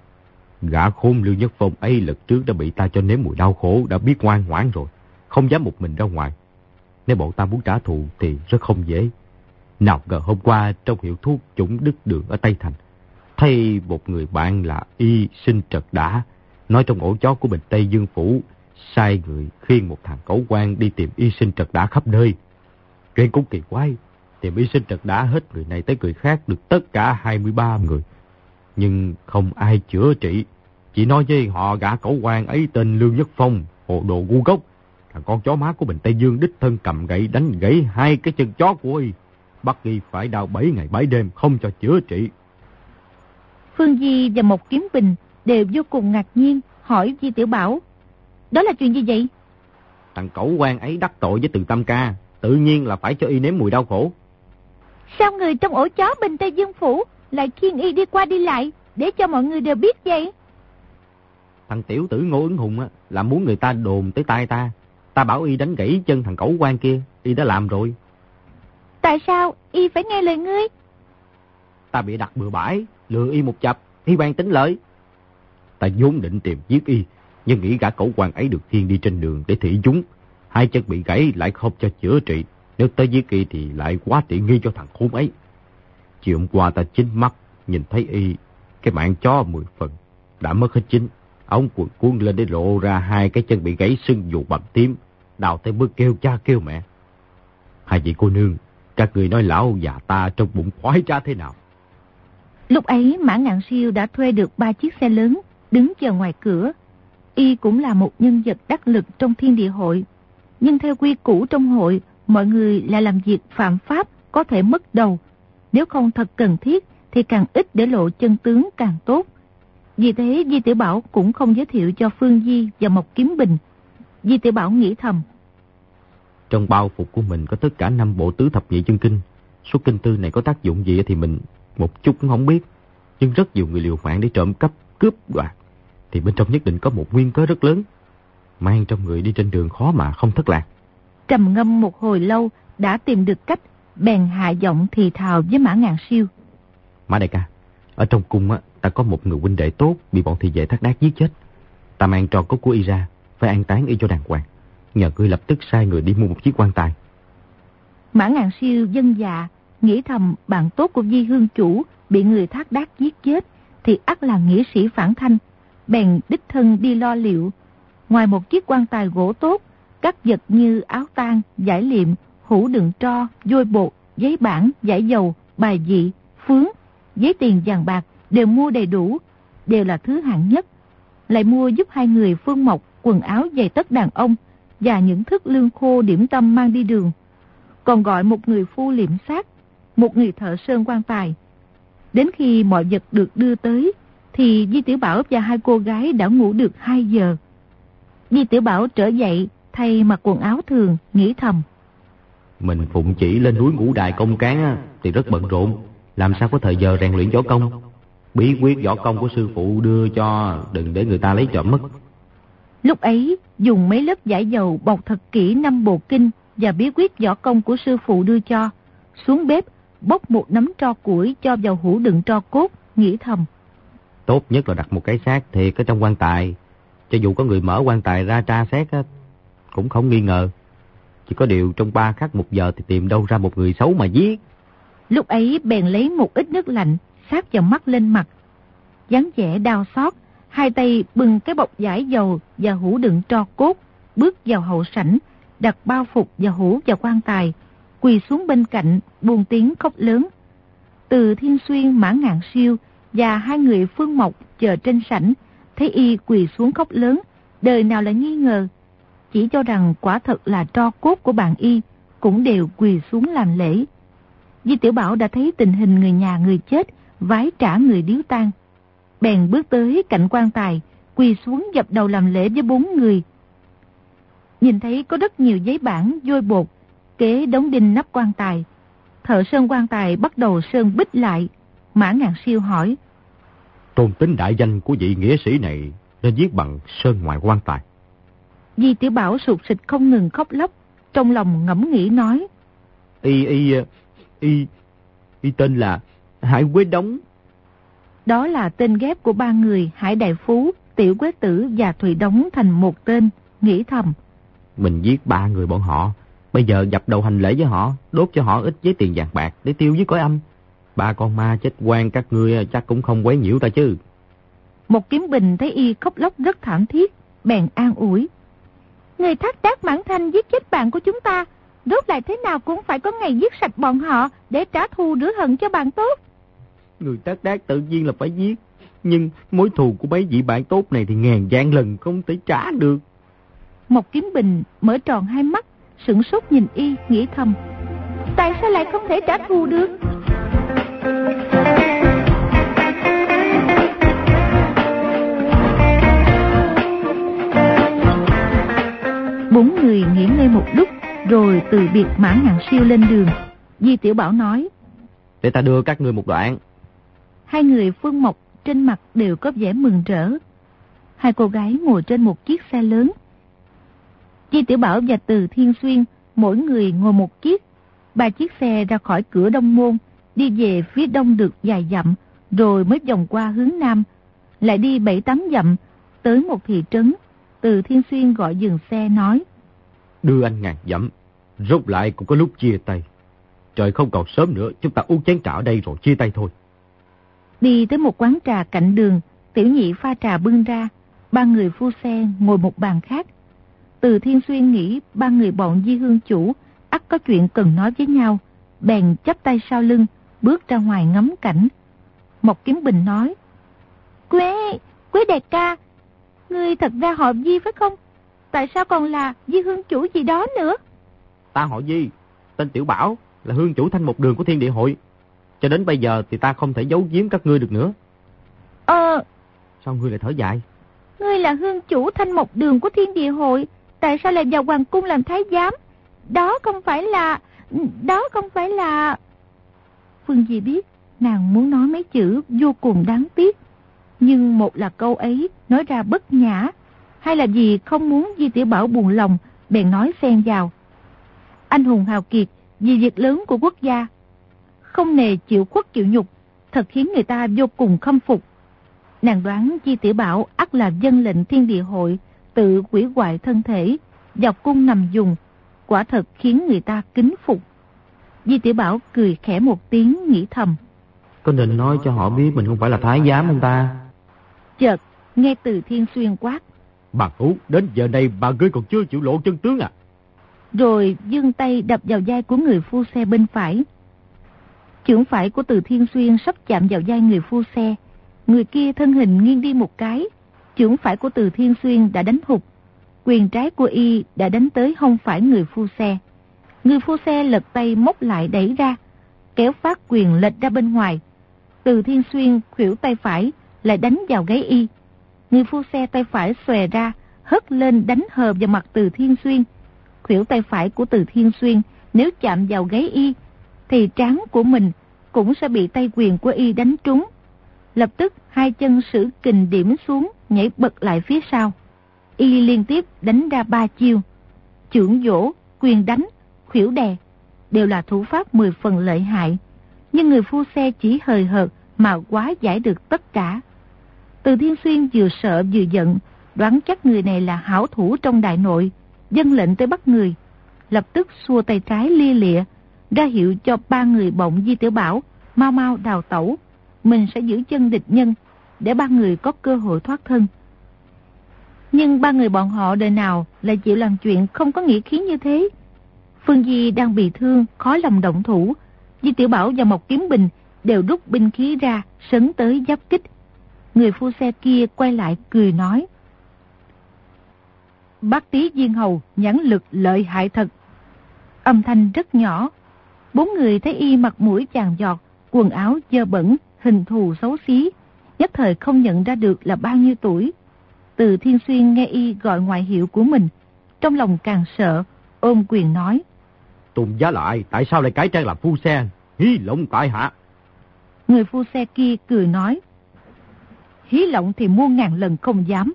Gã khôn Lưu Nhất Phong ấy lần trước đã bị ta cho nếm mùi đau khổ, đã biết ngoan ngoãn rồi, không dám một mình ra ngoài. Nếu bọn ta muốn trả thù thì rất không dễ. Nào ngờ hôm qua trong hiệu thuốc chủng đức đường ở Tây Thành, thấy một người bạn là Y Sinh Trật Đã, nói trong ổ chó của Bình Tây Dương Phủ, sai người khiêng một thằng cẩu quan đi tìm Y Sinh Trật Đã khắp nơi. Chuyện cũng kỳ quái, tìm Y Sinh Trật Đã hết người này tới người khác được tất cả 23 người. Nhưng không ai chữa trị, chỉ nói với họ gã cẩu quan ấy tên Lương Nhất Phong, hồ đồ ngu gốc, Thằng con chó má của Bình Tây Dương đích thân cầm gậy đánh gãy hai cái chân chó của y. Bắt y phải đau 7 ngày 7 đêm không cho chữa trị. Phương Di và Mộc Kiếm Bình đều vô cùng ngạc nhiên hỏi Di Tiểu Bảo. Đó là chuyện gì vậy? Thằng cẩu quan ấy đắc tội với từ tâm ca. Tự nhiên là phải cho y nếm mùi đau khổ. Sao người trong ổ chó Bình Tây Dương Phủ lại khiêng y đi qua đi lại để cho mọi người đều biết vậy? Thằng tiểu tử ngô ứng hùng á, là muốn người ta đồn tới tai ta. Ta bảo y đánh gãy chân thằng cẩu quan kia, y đã làm rồi. Tại sao y phải nghe lời ngươi? Ta bị đặt bừa bãi, lừa y một chập, y ban tính lợi. Ta vốn định tìm giết y, nhưng nghĩ gã cổ quan ấy được thiên đi trên đường để thị chúng. Hai chân bị gãy lại không cho chữa trị, nếu tới dưới kỳ thì lại quá tiện nghi cho thằng khốn ấy. Chiều hôm qua ta chính mắt, nhìn thấy y, cái mạng chó mười phần, đã mất hết chính. Ông cuộn cuốn lên để lộ ra hai cái chân bị gãy sưng dù bầm tím. Đào tới bước kêu cha kêu mẹ. Hai vị cô nương, các người nói lão già ta trong bụng khoái ra thế nào? Lúc ấy Mã Ngạn Siêu đã thuê được ba chiếc xe lớn, đứng chờ ngoài cửa. Y cũng là một nhân vật đắc lực trong thiên địa hội. Nhưng theo quy củ trong hội, mọi người lại làm việc phạm pháp có thể mất đầu. Nếu không thật cần thiết thì càng ít để lộ chân tướng càng tốt. Vì thế Di Tiểu Bảo cũng không giới thiệu cho Phương Di và Mộc Kiếm Bình. Di Tiểu Bảo nghĩ thầm. Trong bao phục của mình có tất cả năm bộ tứ thập nhị chân kinh. Số kinh tư này có tác dụng gì thì mình một chút cũng không biết. Nhưng rất nhiều người liều mạng để trộm cắp, cướp, đoạt. Thì bên trong nhất định có một nguyên cớ rất lớn. Mang trong người đi trên đường khó mà không thất lạc. Trầm ngâm một hồi lâu đã tìm được cách bèn hạ giọng thì thào với Mã Ngàn Siêu. Mã đại ca, ở trong cung á, ta có một người huynh đệ tốt bị bọn thị vệ thác đác giết chết. Ta mang trò cốt của y ra, phải an táng y cho đàng hoàng. Nhờ ngươi lập tức sai người đi mua một chiếc quan tài. Mã ngàn siêu dân già, nghĩ thầm bạn tốt của Di Hương Chủ bị người thác đác giết chết, thì ắt là nghĩa sĩ phản thanh. Bèn đích thân đi lo liệu. Ngoài một chiếc quan tài gỗ tốt, các vật như áo tang, giải liệm, hũ đựng tro, vôi bột, giấy bản, giải dầu, bài dị, phướng, giấy tiền vàng bạc đều mua đầy đủ, đều là thứ hạng nhất. Lại mua giúp hai người Phương Mộc quần áo giày tất đàn ông và những thức lương khô điểm tâm mang đi đường. Còn gọi một người phu liệm xác, một người thợ sơn quan tài. Đến khi mọi vật được đưa tới, thì Di Tiểu Bảo và hai cô gái đã ngủ được 2 giờ. Di Tiểu Bảo trở dậy, thay mặc quần áo thường, nghĩ thầm. Mình phụng chỉ lên núi ngũ đài công cán thì rất bận rộn. Làm sao có thời giờ rèn luyện võ công. Bí quyết võ công của sư phụ đưa cho đừng để người ta lấy trộm mất. Lúc ấy, dùng mấy lớp giải dầu bọc thật kỹ năm bộ kinh và bí quyết võ công của sư phụ đưa cho. Xuống bếp, bốc một nắm tro củi cho vào hũ đựng tro cốt, nghĩ thầm. Tốt nhất là đặt một cái xác thiệt ở trong quan tài. Cho dù có người mở quan tài ra tra xét á, cũng không nghi ngờ. Chỉ có điều trong ba khắc một giờ thì tìm đâu ra một người xấu mà giết. Lúc ấy bèn lấy một ít nước lạnh, sát vào mắt lên mặt. dáng vẻ đau xót, hai tay bưng cái bọc giải dầu và hũ đựng tro cốt, bước vào hậu sảnh, đặt bao phục và hũ vào quan tài, quỳ xuống bên cạnh, buồn tiếng khóc lớn. Từ Thiên Xuyên Mã Ngạn Siêu và hai người Phương Mộc chờ trên sảnh, thấy y quỳ xuống khóc lớn, đời nào là nghi ngờ. Chỉ cho rằng quả thật là tro cốt của bạn y, cũng đều quỳ xuống làm lễ. Di Tiểu Bảo đã thấy tình hình người nhà người chết, vái trả người điếu tang. Bèn bước tới cạnh quan tài, quỳ xuống dập đầu làm lễ với bốn người. Nhìn thấy có rất nhiều giấy bản, vôi bột, kế đóng đinh nắp quan tài. Thợ sơn quan tài bắt đầu sơn bích lại. Mã Ngàn Siêu hỏi. Tôn tính đại danh của vị nghĩa sĩ này nên viết bằng sơn ngoài quan tài. Di Tiểu Bảo sụt xịt không ngừng khóc lóc, trong lòng ngẫm nghĩ nói. Y, y, y, y tên là Hải Quế Đống. Đó là tên ghép của ba người Hải Đại Phú, Tiểu Quế Tử và Thùy Đống thành một tên, nghĩ thầm. Mình giết ba người bọn họ, bây giờ dập đầu hành lễ với họ, đốt cho họ ít giấy tiền vàng bạc để tiêu với cõi âm. Ba con ma chết quan các ngươi chắc cũng không quấy nhiễu ta chứ. Một kiếm bình thấy y khóc lóc rất thảm thiết, bèn an ủi. Người thác đác mãn thanh giết chết bạn của chúng ta, rốt lại thế nào cũng phải có ngày giết sạch bọn họ để trả thù rửa hận cho bạn tốt. Người tác đác tự nhiên là phải giết, nhưng mối thù của mấy vị bạn tốt này thì ngàn vạn lần không thể trả được. Một kiếm bình mở tròn hai mắt, sửng sốt nhìn y, nghĩ thầm. Tại sao lại không thể trả thù được? Bốn người nghỉ ngơi một lúc, rồi từ biệt mã ngàn siêu lên đường. Di Tiểu Bảo nói. Để ta đưa các người một đoạn. Hai người Phương Mộc trên mặt đều có vẻ mừng rỡ. Hai cô gái ngồi trên một chiếc xe lớn. Di Tiểu Bảo và Từ Thiên Xuyên, mỗi người ngồi một chiếc. Ba chiếc xe ra khỏi cửa Đông Môn, đi về phía đông được dài dặm, rồi mới vòng qua hướng Nam. Lại đi bảy tám dặm, tới một thị trấn. Từ Thiên Xuyên gọi dừng xe nói. Đưa anh ngàn dặm, rốt lại cũng có lúc chia tay. Trời không còn sớm nữa, chúng ta uống chén trà ở đây rồi chia tay thôi. Đi tới một quán trà cạnh đường, tiểu nhị pha trà bưng ra, ba người phu xe ngồi một bàn khác. Từ Thiên Xuyên nghĩ ba người bọn di hương chủ ắt có chuyện cần nói với nhau, bèn chắp tay sau lưng, bước ra ngoài ngắm cảnh. Mộc Kiếm Bình nói, Quế, Quế đại ca, ngươi thật ra họ Di phải không? Tại sao còn là Di Hương Chủ gì đó nữa? Ta họ Di, tên Tiểu Bảo, là Hương Chủ thanh một đường của Thiên Địa Hội. Cho đến bây giờ thì ta không thể giấu giếm các ngươi được nữa. Ờ... Sao ngươi lại thở dài? Ngươi là Hương Chủ thanh một đường của Thiên Địa Hội, tại sao lại vào Hoàng Cung làm thái giám? Đó không phải là... Đó không phải là... Phương Di biết nàng muốn nói mấy chữ vô cùng đáng tiếc. Nhưng một là câu ấy nói ra bất nhã, hay là vì không muốn Di Tiểu Bảo buồn lòng, bèn nói xen vào. Anh hùng hào kiệt vì việc lớn của quốc gia, không nề chịu khuất chịu nhục, thật khiến người ta vô cùng khâm phục. Nàng đoán Di Tiểu Bảo ắt là dân lệnh thiên địa hội, tự quỷ hoại thân thể, dọc cung nằm dùng, quả thật khiến người ta kính phục. Di Tiểu Bảo cười khẽ một tiếng nghĩ thầm. Có nên nói cho họ biết mình không phải là thái giám không ta? Chợt, nghe từ thiên xuyên quát. Bà Ú, đến giờ này bà ngươi còn chưa chịu lộ chân tướng à? Rồi dương tay đập vào vai của người phu xe bên phải. Chưởng phải của từ thiên xuyên sắp chạm vào vai người phu xe. Người kia thân hình nghiêng đi một cái. Chưởng phải của từ thiên xuyên đã đánh hụt. Quyền trái của y đã đánh tới hông phải người phu xe. Người phu xe lật tay móc lại đẩy ra. Kéo phát quyền lệch ra bên ngoài. Từ thiên xuyên khuỷu tay phải lại đánh vào gáy y. Người phu xe tay phải xòe ra, hất lên đánh hờ vào mặt từ thiên xuyên. Khuỷu tay phải của từ thiên xuyên Nếu chạm vào gáy y, thì trán của mình cũng sẽ bị tay quyền của y đánh trúng. Lập tức hai chân sử kình điểm xuống, nhảy bật lại phía sau. Y liên tiếp đánh ra ba chiêu. Chưởng dỗ, quyền đánh, khuỷu đè, đều là thủ pháp mười phần lợi hại. Nhưng người phu xe chỉ hời hợt mà quá giải được tất cả. Từ Thiên Xuyên vừa sợ vừa giận, đoán chắc người này là hảo thủ trong đại nội, dân lệnh tới bắt người. Lập tức xua tay trái lia lịa, ra hiệu cho ba người bọng Di Tiểu Bảo, mau mau đào tẩu. Mình sẽ giữ chân địch nhân, để ba người có cơ hội thoát thân. Nhưng ba người bọn họ đời nào lại chịu làm chuyện không có nghĩa khí như thế. Phương Di đang bị thương, khó lòng động thủ. Di Tiểu Bảo và Mộc Kiếm Bình đều rút binh khí ra, sấn tới giáp kích. Người phu xe kia quay lại cười nói. Bác tí Diên hầu nhãn lực lợi hại thật. Âm thanh rất nhỏ. Bốn người thấy y mặt mũi chàng giọt, quần áo dơ bẩn, hình thù xấu xí. Nhất thời không nhận ra được là bao nhiêu tuổi. Từ Thiên Xuyên nghe y gọi ngoại hiệu của mình. Trong lòng càng sợ, ôm quyền nói. Tùng giá lại, tại sao lại cải trang làm phu xe? Hí lộng tại hạ. Người phu xe kia cười nói. Hí lộng thì muôn ngàn lần không dám.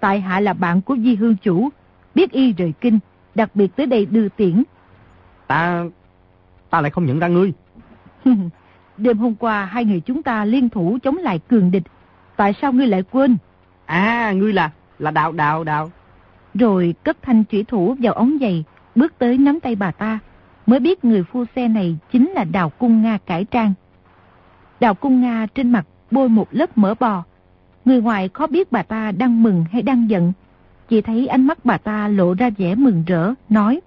Tại hạ là bạn của Di Hương Chủ, biết y rời kinh, đặc biệt tới đây đưa tiễn. Ta... ta lại không nhận ra ngươi. <laughs> Đêm hôm qua hai người chúng ta liên thủ chống lại cường địch. Tại sao ngươi lại quên? À, ngươi là... là đào đào đào. Rồi cất thanh chủy thủ vào ống giày, bước tới nắm tay bà ta. Mới biết người phu xe này chính là đào cung Nga cải trang. Đào cung Nga trên mặt bôi một lớp mỡ bò. Người ngoài khó biết bà ta đang mừng hay đang giận. Chỉ thấy ánh mắt bà ta lộ ra vẻ mừng rỡ, nói.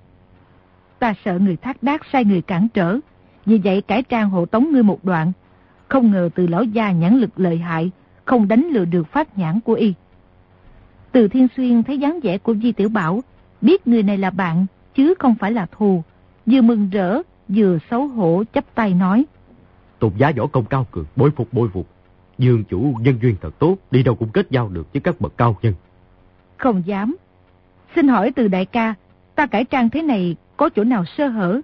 Ta sợ người thác đác sai người cản trở. Vì vậy cải trang hộ tống ngươi một đoạn. Không ngờ từ lão gia nhãn lực lợi hại, không đánh lừa được phát nhãn của y. Từ Thiên Xuyên thấy dáng vẻ của Di Tiểu Bảo, biết người này là bạn, chứ không phải là thù. Vừa mừng rỡ, vừa xấu hổ chấp tay nói. Tôn giá võ công cao cường, bối phục bối phục. Dương chủ nhân duyên thật tốt, đi đâu cũng kết giao được với các bậc cao nhân. Không dám. Xin hỏi từ đại ca, ta cải trang thế này có chỗ nào sơ hở?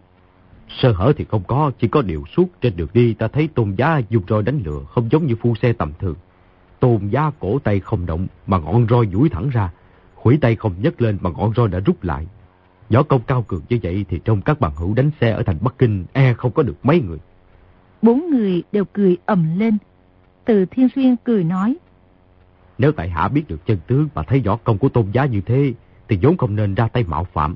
Sơ hở thì không có, chỉ có điều suốt trên đường đi ta thấy tôn giá dùng roi đánh lừa, không giống như phu xe tầm thường. Tôn giá cổ tay không động mà ngọn roi duỗi thẳng ra, khuỷu tay không nhấc lên mà ngọn roi đã rút lại. Võ công cao cường như vậy thì trong các bằng hữu đánh xe ở thành Bắc Kinh e không có được mấy người. Bốn người đều cười ầm lên. Từ Thiên Xuyên cười nói. Nếu tại hạ biết được chân tướng mà thấy võ công của tôn giá như thế thì vốn không nên ra tay mạo phạm.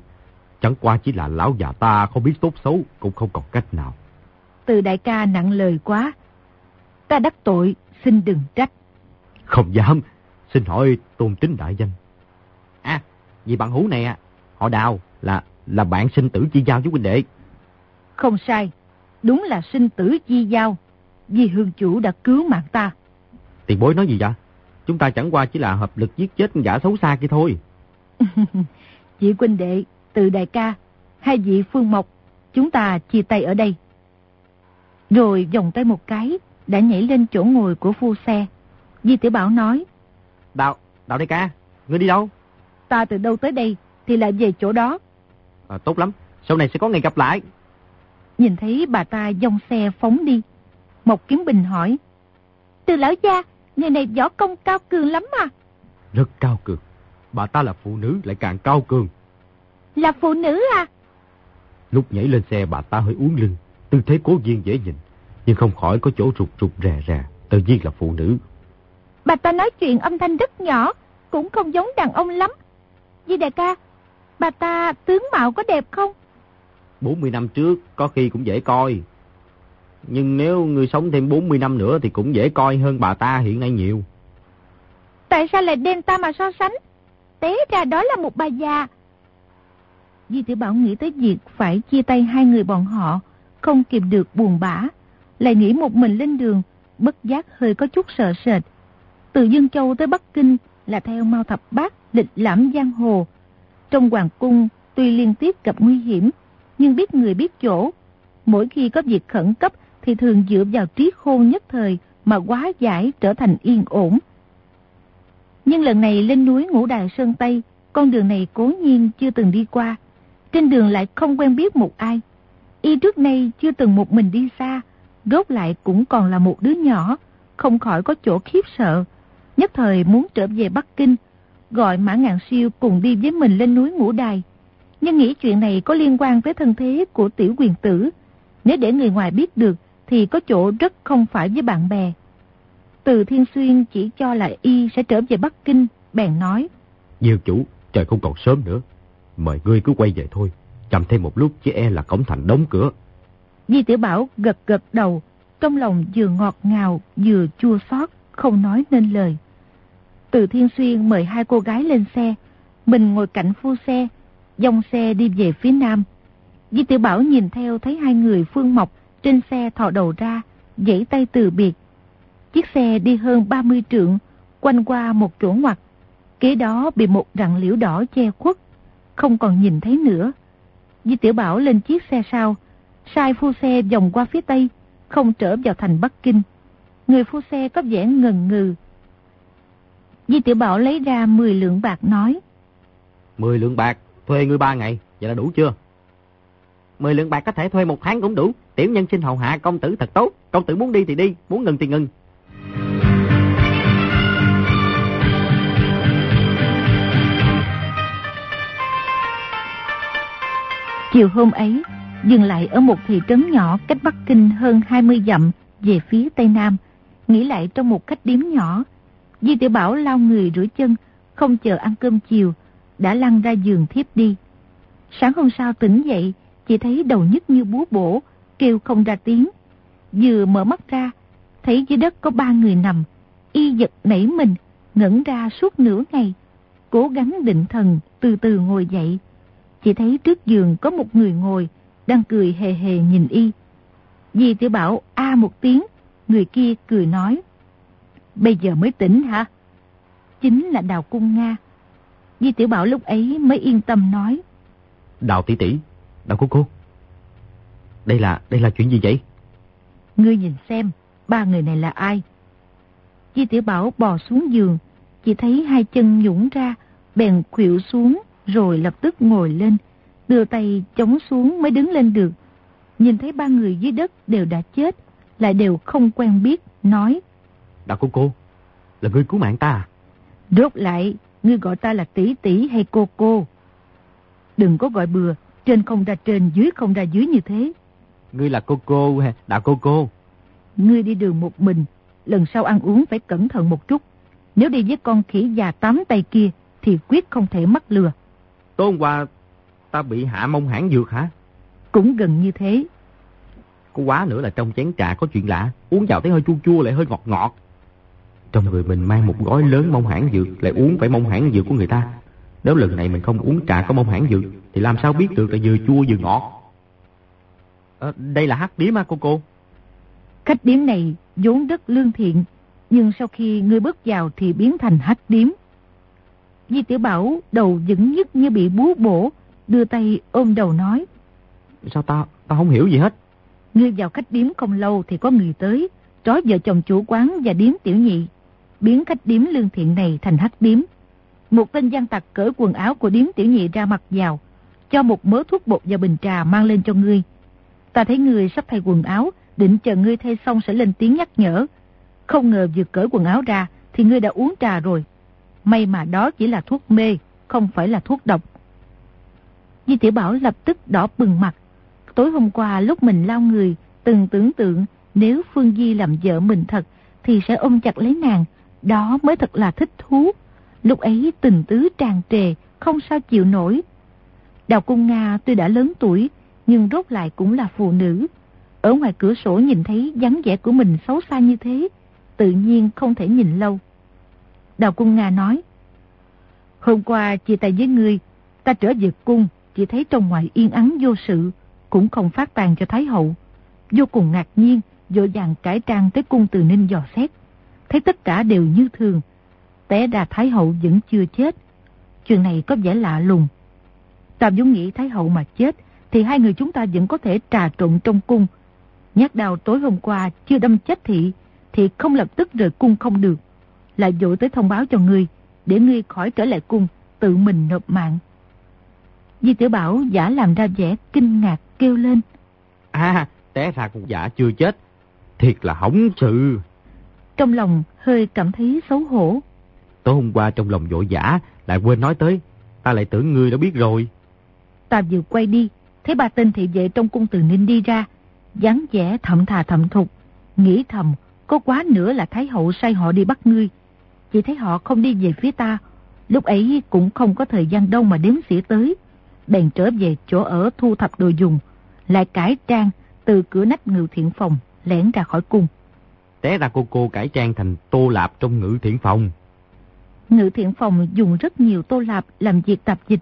Chẳng qua chỉ là lão già ta không biết tốt xấu cũng không còn cách nào. Từ đại ca nặng lời quá. Ta đắc tội, xin đừng trách. Không dám, xin hỏi tôn tính đại danh. À, vì bạn hữu này họ đào là là bạn sinh tử chi giao với huynh đệ. Không sai, đúng là sinh tử chi giao. Vì hương chủ đã cứu mạng ta. Tiền bối nói gì vậy? Chúng ta chẳng qua chỉ là hợp lực giết chết giả xấu xa kia thôi. <laughs> Chị huynh đệ, từ đại ca, hai vị phương mộc, chúng ta chia tay ở đây. Rồi vòng tay một cái, đã nhảy lên chỗ ngồi của phu xe. Di tiểu Bảo nói. Đạo, đạo đại ca, ngươi đi đâu? Ta từ đâu tới đây, thì lại về chỗ đó. À, tốt lắm, sau này sẽ có ngày gặp lại. Nhìn thấy bà ta dòng xe phóng đi. Một kiếm bình hỏi. Từ lão gia, người này võ công cao cường lắm mà. Rất cao cường. Bà ta là phụ nữ lại càng cao cường. Là phụ nữ à? Lúc nhảy lên xe bà ta hơi uống lưng. Tư thế cố nhiên dễ nhìn. Nhưng không khỏi có chỗ rụt rụt rè rè. Tự nhiên là phụ nữ. Bà ta nói chuyện âm thanh rất nhỏ. Cũng không giống đàn ông lắm. Di đại ca, bà ta tướng mạo có đẹp không? 40 năm trước có khi cũng dễ coi. Nhưng nếu người sống thêm 40 năm nữa thì cũng dễ coi hơn bà ta hiện nay nhiều. Tại sao lại đem ta mà so sánh? Té ra đó là một bà già. Di tiểu Bảo nghĩ tới việc phải chia tay hai người bọn họ, không kịp được buồn bã. Lại nghĩ một mình lên đường, bất giác hơi có chút sợ sệt. Từ Dương Châu tới Bắc Kinh là theo Mao Thập Bát lịch lãm giang hồ. Trong hoàng cung tuy liên tiếp gặp nguy hiểm, nhưng biết người biết chỗ. Mỗi khi có việc khẩn cấp thì thường dựa vào trí khôn nhất thời mà quá giải trở thành yên ổn. Nhưng lần này lên núi Ngũ Đài Sơn Tây, con đường này cố nhiên chưa từng đi qua. Trên đường lại không quen biết một ai. Y trước nay chưa từng một mình đi xa, rốt lại cũng còn là một đứa nhỏ, không khỏi có chỗ khiếp sợ. Nhất thời muốn trở về Bắc Kinh, gọi Mã Ngạn Siêu cùng đi với mình lên núi Ngũ Đài. Nhưng nghĩ chuyện này có liên quan tới thân thế của tiểu quyền tử. Nếu để người ngoài biết được thì có chỗ rất không phải với bạn bè. Từ Thiên Xuyên chỉ cho là y sẽ trở về Bắc Kinh, bèn nói. Diêu chủ, trời không còn sớm nữa. Mời ngươi cứ quay về thôi. Chậm thêm một lúc chứ e là cổng thành đóng cửa. Di Tiểu Bảo gật gật đầu, trong lòng vừa ngọt ngào vừa chua xót không nói nên lời. Từ Thiên Xuyên mời hai cô gái lên xe, mình ngồi cạnh phu xe, dòng xe đi về phía nam. Di Tiểu Bảo nhìn theo thấy hai người Phương Mộc trên xe thò đầu ra, dãy tay từ biệt. Chiếc xe đi hơn 30 trượng, quanh qua một chỗ ngoặt. Kế đó bị một rặng liễu đỏ che khuất, không còn nhìn thấy nữa. Di Tiểu Bảo lên chiếc xe sau, sai phu xe vòng qua phía tây, không trở vào thành Bắc Kinh. Người phu xe có vẻ ngần ngừ. Di Tiểu Bảo lấy ra 10 lượng bạc nói. 10 lượng bạc, thuê ngươi 3 ngày, vậy là đủ chưa? 10 lượng bạc có thể thuê một tháng cũng đủ. Tiểu nhân xin hầu hạ công tử thật tốt. Công tử muốn đi thì đi, muốn ngừng thì ngừng. Chiều hôm ấy, dừng lại ở một thị trấn nhỏ cách Bắc Kinh hơn 20 dặm về phía Tây Nam, nghỉ lại trong một khách điếm nhỏ. Di Tiểu Bảo lao người rửa chân, không chờ ăn cơm chiều, đã lăn ra giường thiếp đi. Sáng hôm sau tỉnh dậy, chỉ thấy đầu nhức như búa bổ, kêu không ra tiếng. Vừa mở mắt ra, thấy dưới đất có ba người nằm, y giật nảy mình, ngẩn ra suốt nửa ngày, cố gắng định thần, từ từ ngồi dậy. Chỉ thấy trước giường có một người ngồi, đang cười hề hề nhìn y. Di tiểu bảo a một tiếng, người kia cười nói. Bây giờ mới tỉnh hả? Chính là Đào Cung Nga. Di tiểu bảo lúc ấy mới yên tâm nói. Đào tỷ tỷ, Đào cô cô. Đây là, đây là chuyện gì vậy? Ngươi nhìn xem, ba người này là ai? Di tiểu bảo bò xuống giường, chỉ thấy hai chân nhũng ra, bèn khuỵu xuống, rồi lập tức ngồi lên, đưa tay chống xuống mới đứng lên được. Nhìn thấy ba người dưới đất đều đã chết, lại đều không quen biết, nói. Đào cô cô, là ngươi cứu mạng ta à? Rốt lại, ngươi gọi ta là tỷ tỷ hay cô cô. Đừng có gọi bừa, trên không ra trên, dưới không ra dưới như thế. Ngươi là cô cô đạo cô cô? Ngươi đi đường một mình, lần sau ăn uống phải cẩn thận một chút. Nếu đi với con khỉ già tám tay kia, thì quyết không thể mắc lừa. Tối hôm qua, ta bị hạ mông hãng dược hả? Cũng gần như thế. Có quá nữa là trong chén trà có chuyện lạ, uống vào thấy hơi chua chua lại hơi ngọt ngọt. Trong người mình mang một gói lớn mông hãng dược, lại uống phải mông hãng dược của người ta. Nếu lần này mình không uống trà có mông hãng dược, thì làm sao biết được là vừa chua vừa ngọt. À, đây là hắc điếm á cô cô? Khách điếm này vốn rất lương thiện, nhưng sau khi ngươi bước vào thì biến thành hắc điếm. Di tiểu Bảo đầu vững nhất như bị búa bổ, đưa tay ôm đầu nói. Sao ta, ta không hiểu gì hết. Ngươi vào khách điếm không lâu thì có người tới, trói vợ chồng chủ quán và điếm tiểu nhị, biến khách điếm lương thiện này thành hắc điếm. Một tên gian tặc cởi quần áo của điếm tiểu nhị ra mặt vào, cho một mớ thuốc bột và bình trà mang lên cho ngươi. Ta thấy ngươi sắp thay quần áo, định chờ ngươi thay xong sẽ lên tiếng nhắc nhở. Không ngờ vừa cởi quần áo ra thì ngươi đã uống trà rồi. May mà đó chỉ là thuốc mê, không phải là thuốc độc. Di Tiểu Bảo lập tức đỏ bừng mặt. Tối hôm qua lúc mình lao người, từng tưởng tượng nếu Phương Di làm vợ mình thật thì sẽ ôm chặt lấy nàng. Đó mới thật là thích thú. Lúc ấy tình tứ tràn trề, không sao chịu nổi. Đào Cung Nga tuy đã lớn tuổi, nhưng rốt lại cũng là phụ nữ. Ở ngoài cửa sổ nhìn thấy dáng vẻ của mình xấu xa như thế, tự nhiên không thể nhìn lâu. Đào Cung Nga nói, Hôm qua chia tay với ngươi, ta trở về cung, chỉ thấy trong ngoài yên ắng vô sự, cũng không phát tàn cho Thái Hậu. Vô cùng ngạc nhiên, dội vàng cải trang tới cung từ ninh dò xét. Thấy tất cả đều như thường. Té ra Thái Hậu vẫn chưa chết. Chuyện này có vẻ lạ lùng. Ta dũng nghĩ Thái Hậu mà chết, thì hai người chúng ta vẫn có thể trà trộn trong cung. Nhát đào tối hôm qua chưa đâm chết thị, thì không lập tức rời cung không được. Lại dội tới thông báo cho ngươi, để ngươi khỏi trở lại cung, tự mình nộp mạng. Di tiểu Bảo giả làm ra vẻ kinh ngạc kêu lên. À, té ra con giả chưa chết. Thiệt là hỏng sự. Trong lòng hơi cảm thấy xấu hổ. Tối hôm qua trong lòng vội giả, lại quên nói tới. Ta lại tưởng ngươi đã biết rồi. Ta vừa quay đi, thấy ba tên thị vệ trong cung từ ninh đi ra. dáng vẻ thậm thà thậm thục. Nghĩ thầm, có quá nữa là Thái Hậu sai họ đi bắt ngươi. Chỉ thấy họ không đi về phía ta. Lúc ấy cũng không có thời gian đâu mà đếm xỉa tới. Bèn trở về chỗ ở thu thập đồ dùng. Lại cải trang từ cửa nách ngự thiện phòng lẻn ra khỏi cung. Té ra cô cô cải trang thành tô lạp trong ngữ thiện phòng. Ngữ thiện phòng dùng rất nhiều tô lạp làm việc tạp dịch.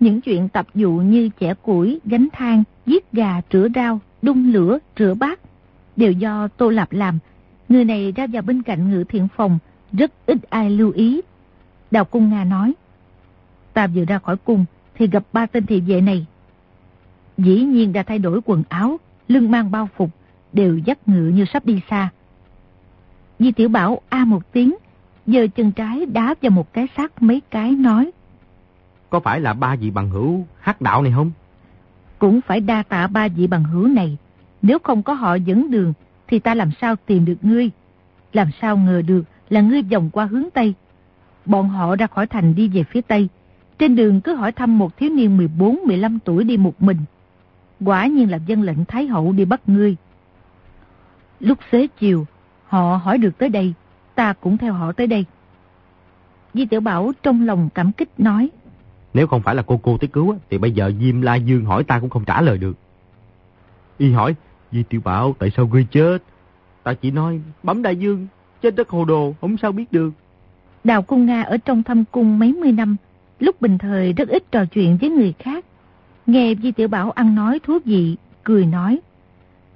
Những chuyện tập dụ như chẻ củi, gánh than, giết gà, rửa rau, đun lửa, rửa bát đều do tô lạp làm. Người này ra vào bên cạnh ngự thiện phòng, rất ít ai lưu ý. Đào Cung Nga nói, ta vừa ra khỏi cung thì gặp ba tên thị vệ này. Dĩ nhiên đã thay đổi quần áo, lưng mang bao phục, đều dắt ngựa như sắp đi xa. Di Tiểu Bảo a một tiếng, giờ chân trái đá vào một cái xác mấy cái nói. Có phải là ba vị bằng hữu hắc đạo này không? Cũng phải đa tạ ba vị bằng hữu này. Nếu không có họ dẫn đường, thì ta làm sao tìm được ngươi? Làm sao ngờ được là ngươi vòng qua hướng Tây? Bọn họ ra khỏi thành đi về phía Tây. Trên đường cứ hỏi thăm một thiếu niên 14-15 tuổi đi một mình. Quả nhiên là dân lệnh Thái Hậu đi bắt ngươi. Lúc xế chiều, họ hỏi được tới đây, ta cũng theo họ tới đây. Di Tiểu Bảo trong lòng cảm kích nói. Nếu không phải là cô cô tới cứu, thì bây giờ Diêm La Dương hỏi ta cũng không trả lời được. Y hỏi, Di Tiểu Bảo tại sao ngươi chết? Ta chỉ nói, bấm đại dương, chết đất hồ đồ, không sao biết được. Đào Cung Nga ở trong thâm cung mấy mươi năm, lúc bình thời rất ít trò chuyện với người khác. Nghe Di Tiểu Bảo ăn nói thú vị, cười nói.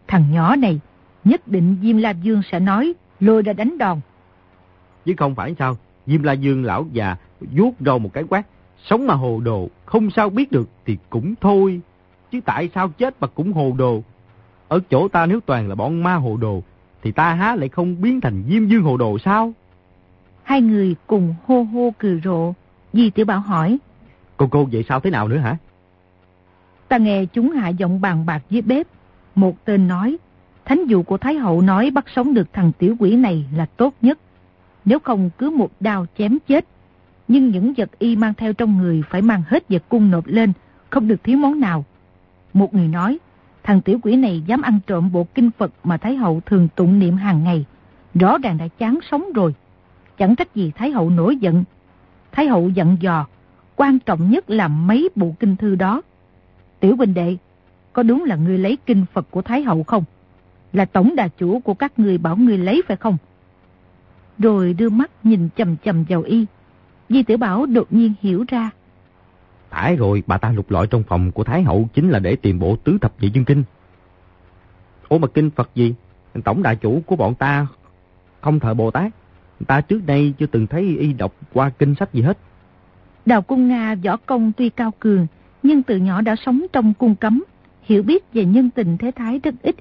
Thằng nhỏ này, nhất định Diêm La Dương sẽ nói, lôi ra đánh đòn. Chứ không phải sao, Diêm La Dương lão già vuốt râu một cái quát, sống mà hồ đồ, không sao biết được thì cũng thôi. Chứ tại sao chết mà cũng hồ đồ? Ở chỗ ta nếu toàn là bọn ma hồ đồ, thì ta há lại không biến thành Diêm Dương hồ đồ sao? Hai người cùng hô hô cười rộ. Di Tiểu Bảo hỏi. Cô cô vậy sao thế nào nữa hả? Ta nghe chúng hạ giọng bàn bạc dưới bếp. Một tên nói, thánh dụ của Thái Hậu nói bắt sống được thằng tiểu quỷ này là tốt nhất. Nếu không cứ một đao chém chết. Nhưng những vật y mang theo trong người phải mang hết vật cung nộp lên, không được thiếu món nào. Một người nói, thằng tiểu quỷ này dám ăn trộm bộ kinh Phật mà Thái Hậu thường tụng niệm hàng ngày. Rõ ràng đã chán sống rồi. Chẳng trách gì Thái Hậu nổi giận. Thái Hậu giận dò, quan trọng nhất là mấy bộ kinh thư đó. Tiểu Bình Đệ, có đúng là ngươi lấy kinh Phật của Thái Hậu không? Là tổng đà chủ của các người bảo ngươi lấy phải không? Rồi đưa mắt nhìn chầm chầm vào y. Di Tiểu Bảo đột nhiên hiểu ra. Phải rồi, bà ta lục lọi trong phòng của Thái Hậu chính là để tìm bộ tứ thập nhị dương kinh. Ủa mà kinh Phật gì? Tổng đại chủ của bọn ta không thờ Bồ Tát. Ta trước đây chưa từng thấy y đọc qua kinh sách gì hết. Đào Cung Nga võ công tuy cao cường, nhưng từ nhỏ đã sống trong cung cấm, hiểu biết về nhân tình thế thái rất ít.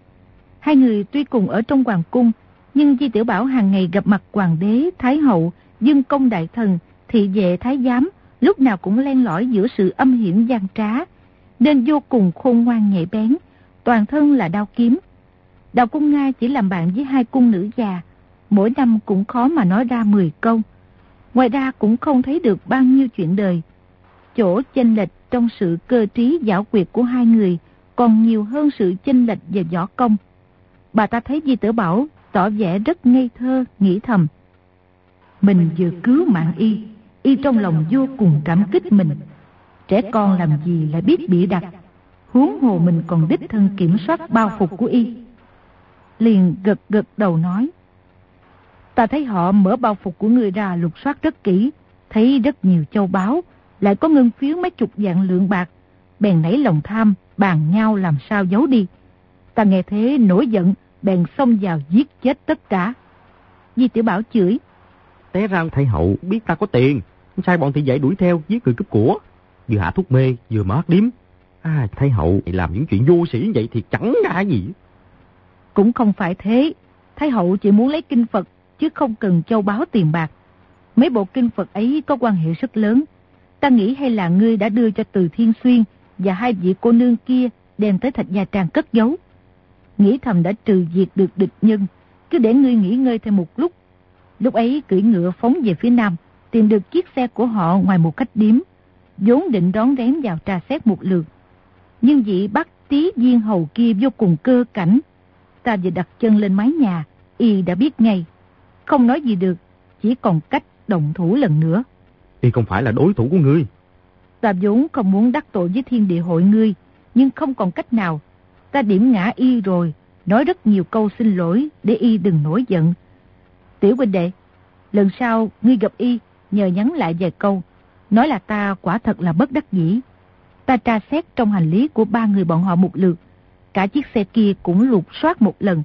Hai người tuy cùng ở trong hoàng cung, nhưng Di Tiểu Bảo hàng ngày gặp mặt hoàng đế, thái hậu, dương công đại thần, thị vệ thái giám, lúc nào cũng len lỏi giữa sự âm hiểm gian trá, nên vô cùng khôn ngoan nhạy bén, toàn thân là đao kiếm. Đào Cung Nga chỉ làm bạn với hai cung nữ già, mỗi năm cũng khó mà nói ra 10 câu. Ngoài ra cũng không thấy được bao nhiêu chuyện đời. Chỗ chênh lệch trong sự cơ trí giảo quyệt của hai người còn nhiều hơn sự chênh lệch về võ công. Bà ta thấy Di Tử Bảo tỏ vẻ rất ngây thơ, nghĩ thầm. Mình vừa cứu mạng y, y trong lòng vô cùng cảm kích mình. Trẻ con làm gì lại biết bị đặt, huống hồ mình còn đích thân kiểm soát bao phục của y. Liền gật gật đầu nói. Ta thấy họ mở bao phục của người ra lục soát rất kỹ, thấy rất nhiều châu báu, lại có ngân phiếu mấy chục dạng lượng bạc, bèn nảy lòng tham, bàn nhau làm sao giấu đi. Ta nghe thế nổi giận, bèn xông vào giết chết tất cả. Di tiểu Bảo chửi. Té ra thầy hậu biết ta có tiền, sai bọn thị vệ đuổi theo giết người cướp của. Vừa hạ thuốc mê, vừa mở điếm. À, thầy hậu làm những chuyện vô sĩ vậy thì chẳng ra gì. Cũng không phải thế. Thái hậu chỉ muốn lấy kinh Phật, chứ không cần châu báo tiền bạc. Mấy bộ kinh Phật ấy có quan hệ rất lớn. Ta nghĩ hay là ngươi đã đưa cho Từ Thiên Xuyên và hai vị cô nương kia đem tới thạch gia trang cất giấu. Nghĩ thầm đã trừ diệt được địch nhân, cứ để ngươi nghỉ ngơi thêm một lúc. Lúc ấy cưỡi ngựa phóng về phía nam, tìm được chiếc xe của họ ngoài một cách điếm, vốn định đón rén vào trà xét một lượt. Nhưng vị bắt tí viên hầu kia vô cùng cơ cảnh. Ta vừa đặt chân lên mái nhà, y đã biết ngay. Không nói gì được, chỉ còn cách động thủ lần nữa. Y không phải là đối thủ của ngươi. Ta vốn không muốn đắc tội với thiên địa hội ngươi, nhưng không còn cách nào. Ta điểm ngã y rồi, nói rất nhiều câu xin lỗi để y đừng nổi giận. Tiểu huynh đệ, lần sau ngươi gặp y, nhờ nhắn lại vài câu, nói là ta quả thật là bất đắc dĩ. Ta tra xét trong hành lý của ba người bọn họ một lượt, cả chiếc xe kia cũng lục soát một lần,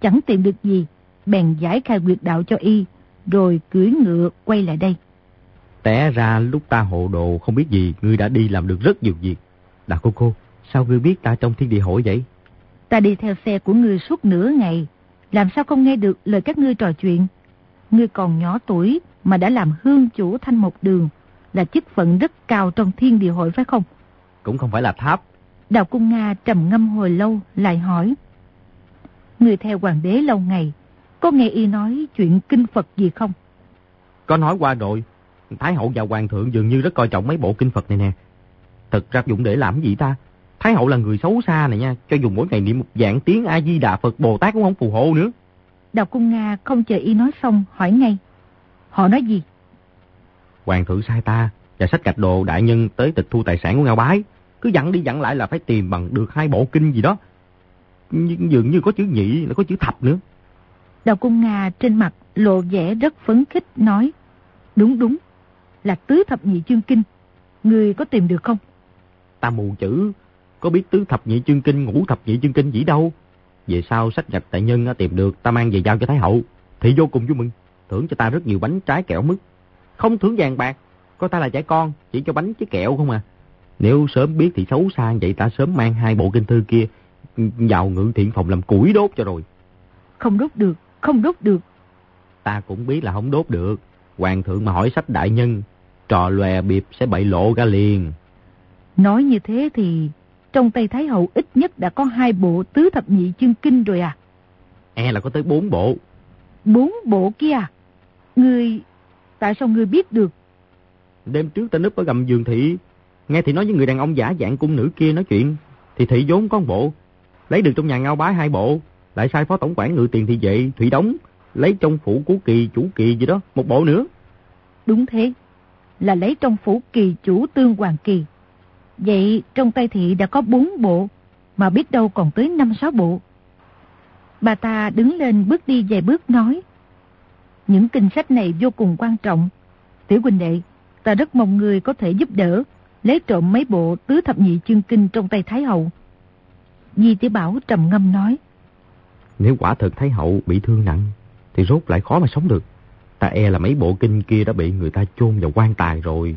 chẳng tìm được gì, bèn giải khai quyệt đạo cho y, rồi cưỡi ngựa quay lại đây. Té ra lúc ta hộ đồ không biết gì, ngươi đã đi làm được rất nhiều việc. Đà cô cô, sao ngươi biết ta trong thiên địa hội vậy? Ta đi theo xe của ngươi suốt nửa ngày, làm sao không nghe được lời các ngươi trò chuyện. Ngươi còn nhỏ tuổi mà đã làm hương chủ thanh một đường, là chức phận rất cao trong thiên địa hội phải không? Cũng không phải là tháp. Đào Cung Nga trầm ngâm hồi lâu, lại hỏi. Người theo hoàng đế lâu ngày, có nghe y nói chuyện kinh Phật gì không? Có nói qua rồi, Thái hậu và hoàng thượng dường như rất coi trọng mấy bộ kinh Phật này nè. Thật ra dụng để làm gì ta? Thái hậu là người xấu xa này nha, cho dùng mỗi ngày niệm một dạng tiếng A-di-đà Phật Bồ Tát cũng không phù hộ nữa. Đào Cung Nga không chờ y nói xong, hỏi ngay. Họ nói gì? Hoàng thượng sai ta và sách gạch đồ đại nhân tới tịch thu tài sản của Ngao Bái. Cứ dặn đi dặn lại là phải tìm bằng được hai bộ kinh gì đó. Nhưng dường như có chữ nhị là có chữ thập nữa. Đào Cung Nga trên mặt lộ vẻ rất phấn khích nói. Đúng đúng, là tứ thập nhị chương kinh. Người có tìm được không? Ta mù chữ, có biết tứ thập nhị chương kinh, ngũ thập nhị chương kinh gì đâu. Về sau sách gạch đại nhân tìm được ta mang về giao cho Thái Hậu. Thì vô cùng vui mừng, thưởng cho ta rất nhiều bánh trái kẹo mứt. Không thưởng vàng bạc, có ta là trẻ con, chỉ cho bánh với kẹo không à. Nếu sớm biết thì xấu xa vậy ta sớm mang hai bộ kinh thư kia vào ngự thiện phòng làm củi đốt cho rồi. Không đốt được, không đốt được. Ta cũng biết là không đốt được. Hoàng thượng mà hỏi sách đại nhân, trò lòe biệp sẽ bậy lộ ra liền. Nói như thế thì trong tay Thái Hậu ít nhất đã có hai bộ tứ thập nhị chương kinh rồi à? E là có tới bốn bộ. Bốn bộ kia à? Ngươi, tại sao ngươi biết được? Đêm trước ta núp ở gầm giường thị, nghe thì nói với người đàn ông giả dạng cung nữ kia nói chuyện, thì thị vốn có một bộ, lấy được trong nhà ngao bái hai bộ, lại sai phó tổng quản ngự tiền thị vệ Thủy Đống, lấy trong phủ của kỳ chủ kỳ gì đó, một bộ nữa. Đúng thế, là lấy trong phủ kỳ chủ tương hoàng kỳ. Vậy trong tay thị đã có bốn bộ, mà biết đâu còn tới năm sáu bộ. Bà ta đứng lên bước đi vài bước nói. Những kinh sách này vô cùng quan trọng. Tiểu huynh đệ, ta rất mong người có thể giúp đỡ, lấy trộm mấy bộ tứ thập nhị chương kinh trong tay Thái Hậu. Di tiểu Bảo trầm ngâm nói. Nếu quả thật Thái Hậu bị thương nặng, thì rốt lại khó mà sống được. Ta e là mấy bộ kinh kia đã bị người ta chôn vào quan tài rồi.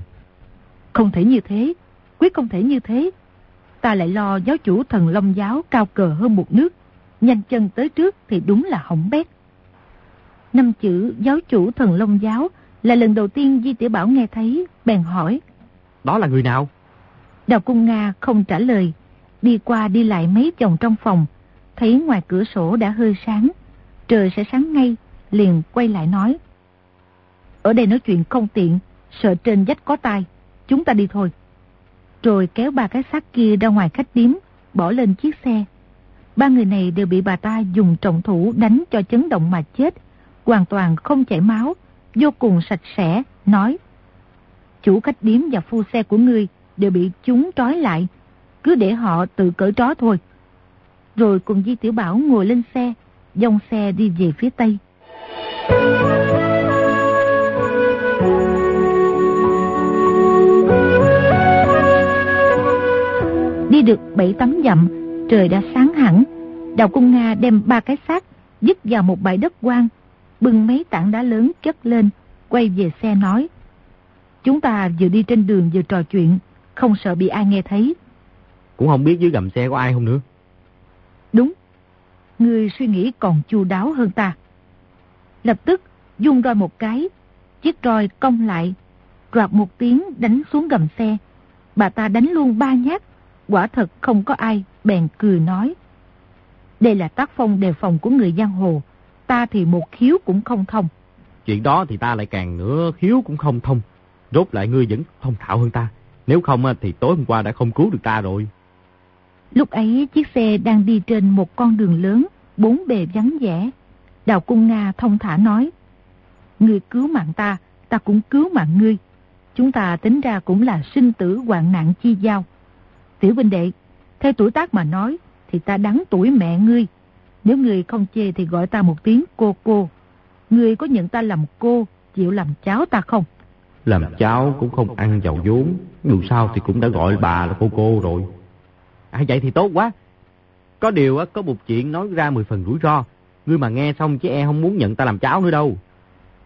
Không thể như thế, quyết không thể như thế. Ta lại lo giáo chủ thần Long giáo cao cờ hơn một nước. Nhanh chân tới trước thì đúng là hỏng bét. Năm chữ giáo chủ thần Long giáo là lần đầu tiên Di Tiểu Bảo nghe thấy, bèn hỏi. Đó là người nào? Đào Cung Nga không trả lời, đi qua đi lại mấy vòng trong phòng, thấy ngoài cửa sổ đã hơi sáng, trời sẽ sáng ngay, liền quay lại nói. Ở đây nói chuyện không tiện, sợ trên dách có tai, chúng ta đi thôi. Rồi kéo ba cái xác kia ra ngoài khách điếm, bỏ lên chiếc xe. Ba người này đều bị bà ta dùng trọng thủ đánh cho chấn động mà chết, hoàn toàn không chảy máu, vô cùng sạch sẽ, nói. Chủ khách điếm và phu xe của ngươi đều bị chúng trói lại, cứ để họ tự cởi trói thôi. Rồi cùng Di Tiểu Bảo ngồi lên xe, dòng xe đi về phía Tây. Đi được bảy tấm dặm, trời đã sáng hẳn. Đào Cung Nga đem ba cái xác dứt vào một bãi đất quang, bưng mấy tảng đá lớn chất lên, quay về xe nói. Chúng ta vừa đi trên đường vừa trò chuyện, không sợ bị ai nghe thấy. Cũng không biết dưới gầm xe có ai không nữa. Đúng, người suy nghĩ còn chu đáo hơn ta. Lập tức dung roi một cái, chiếc roi cong lại, roạt một tiếng đánh xuống gầm xe. Bà ta đánh luôn ba nhát, quả thật không có ai, bèn cười nói. Đây là tác phong đề phòng của người giang hồ. Ta thì một khiếu cũng không thông. Chuyện đó thì ta lại càng nữa khiếu cũng không thông. Rốt lại ngươi vẫn thông thạo hơn ta. Nếu không thì tối hôm qua đã không cứu được ta rồi. Lúc ấy chiếc xe đang đi trên một con đường lớn, bốn bề vắng vẻ. Đào Cung Nga thông thả nói, Ngươi cứu mạng ta, ta cũng cứu mạng ngươi. Chúng ta tính ra cũng là sinh tử hoạn nạn chi giao. Tiểu Vinh Đệ, theo tuổi tác mà nói, thì ta đắng tuổi mẹ ngươi. Nếu ngươi không chê thì gọi ta một tiếng cô cô. Ngươi có nhận ta làm cô, chịu làm cháu ta không? Làm cháu cũng không ăn giàu vốn, dù sao thì cũng đã gọi bà là cô cô rồi. À vậy thì tốt quá. Có điều có một chuyện nói ra mười phần rủi ro. Ngươi mà nghe xong chứ e không muốn nhận ta làm cháu nữa đâu.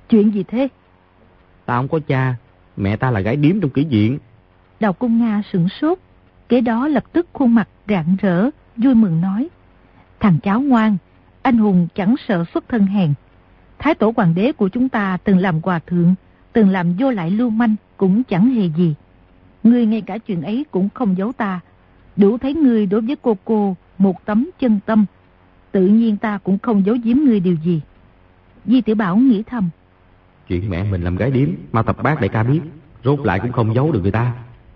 Chuyện gì thế? Ta không có cha, mẹ ta là gái điếm trong kỷ viện. Đào Cung Nga sửng sốt, kế đó lập tức khuôn mặt rạng rỡ, vui mừng nói. Thằng cháu ngoan, anh hùng chẳng sợ xuất thân hèn. Thái tổ hoàng đế của chúng ta từng làm hòa thượng, từng làm vô lại lưu manh, cũng chẳng hề gì. Ngươi ngay cả chuyện ấy cũng không giấu ta. Đủ thấy ngươi đối với cô cô một tấm chân tâm. Tự nhiên ta cũng không giấu giếm ngươi điều gì. Di tiểu Bảo nghĩ thầm. Chuyện mẹ mình làm gái điếm, mau tập bác đại ca biết. Rốt lại cũng không giấu được người ta.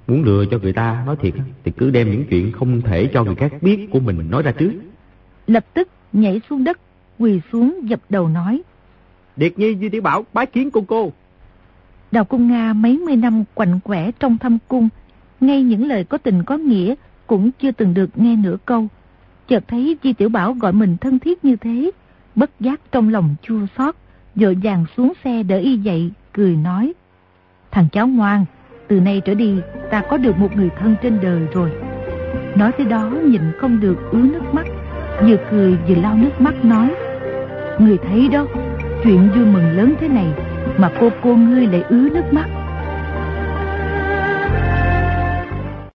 Muốn lừa cho người ta nói thiệt thì cứ đem những chuyện không thể cho người khác biết của mình nói ra trước. Lập tức nhảy xuống đất, quỳ xuống dập đầu nói. Điệt nhi Di Tiểu Bảo bái kiến cô cô. Đào Cung Nga mấy mươi năm quạnh quẻ trong thâm cung, ngay những lời có tình có nghĩa cũng chưa từng được nghe nửa câu. Chợt thấy Di Tiểu Bảo gọi mình thân thiết như thế, bất giác trong lòng chua xót, dội vàng xuống xe đỡ y dậy, cười nói. Thằng cháu ngoan, từ nay trở đi ta có được một người thân trên đời rồi. Nói tới đó nhìn không được ứa nước mắt, vừa cười vừa lau nước mắt nói. Người thấy đó, chuyện vui mừng lớn thế này mà cô cô ngươi lại ứa nước mắt.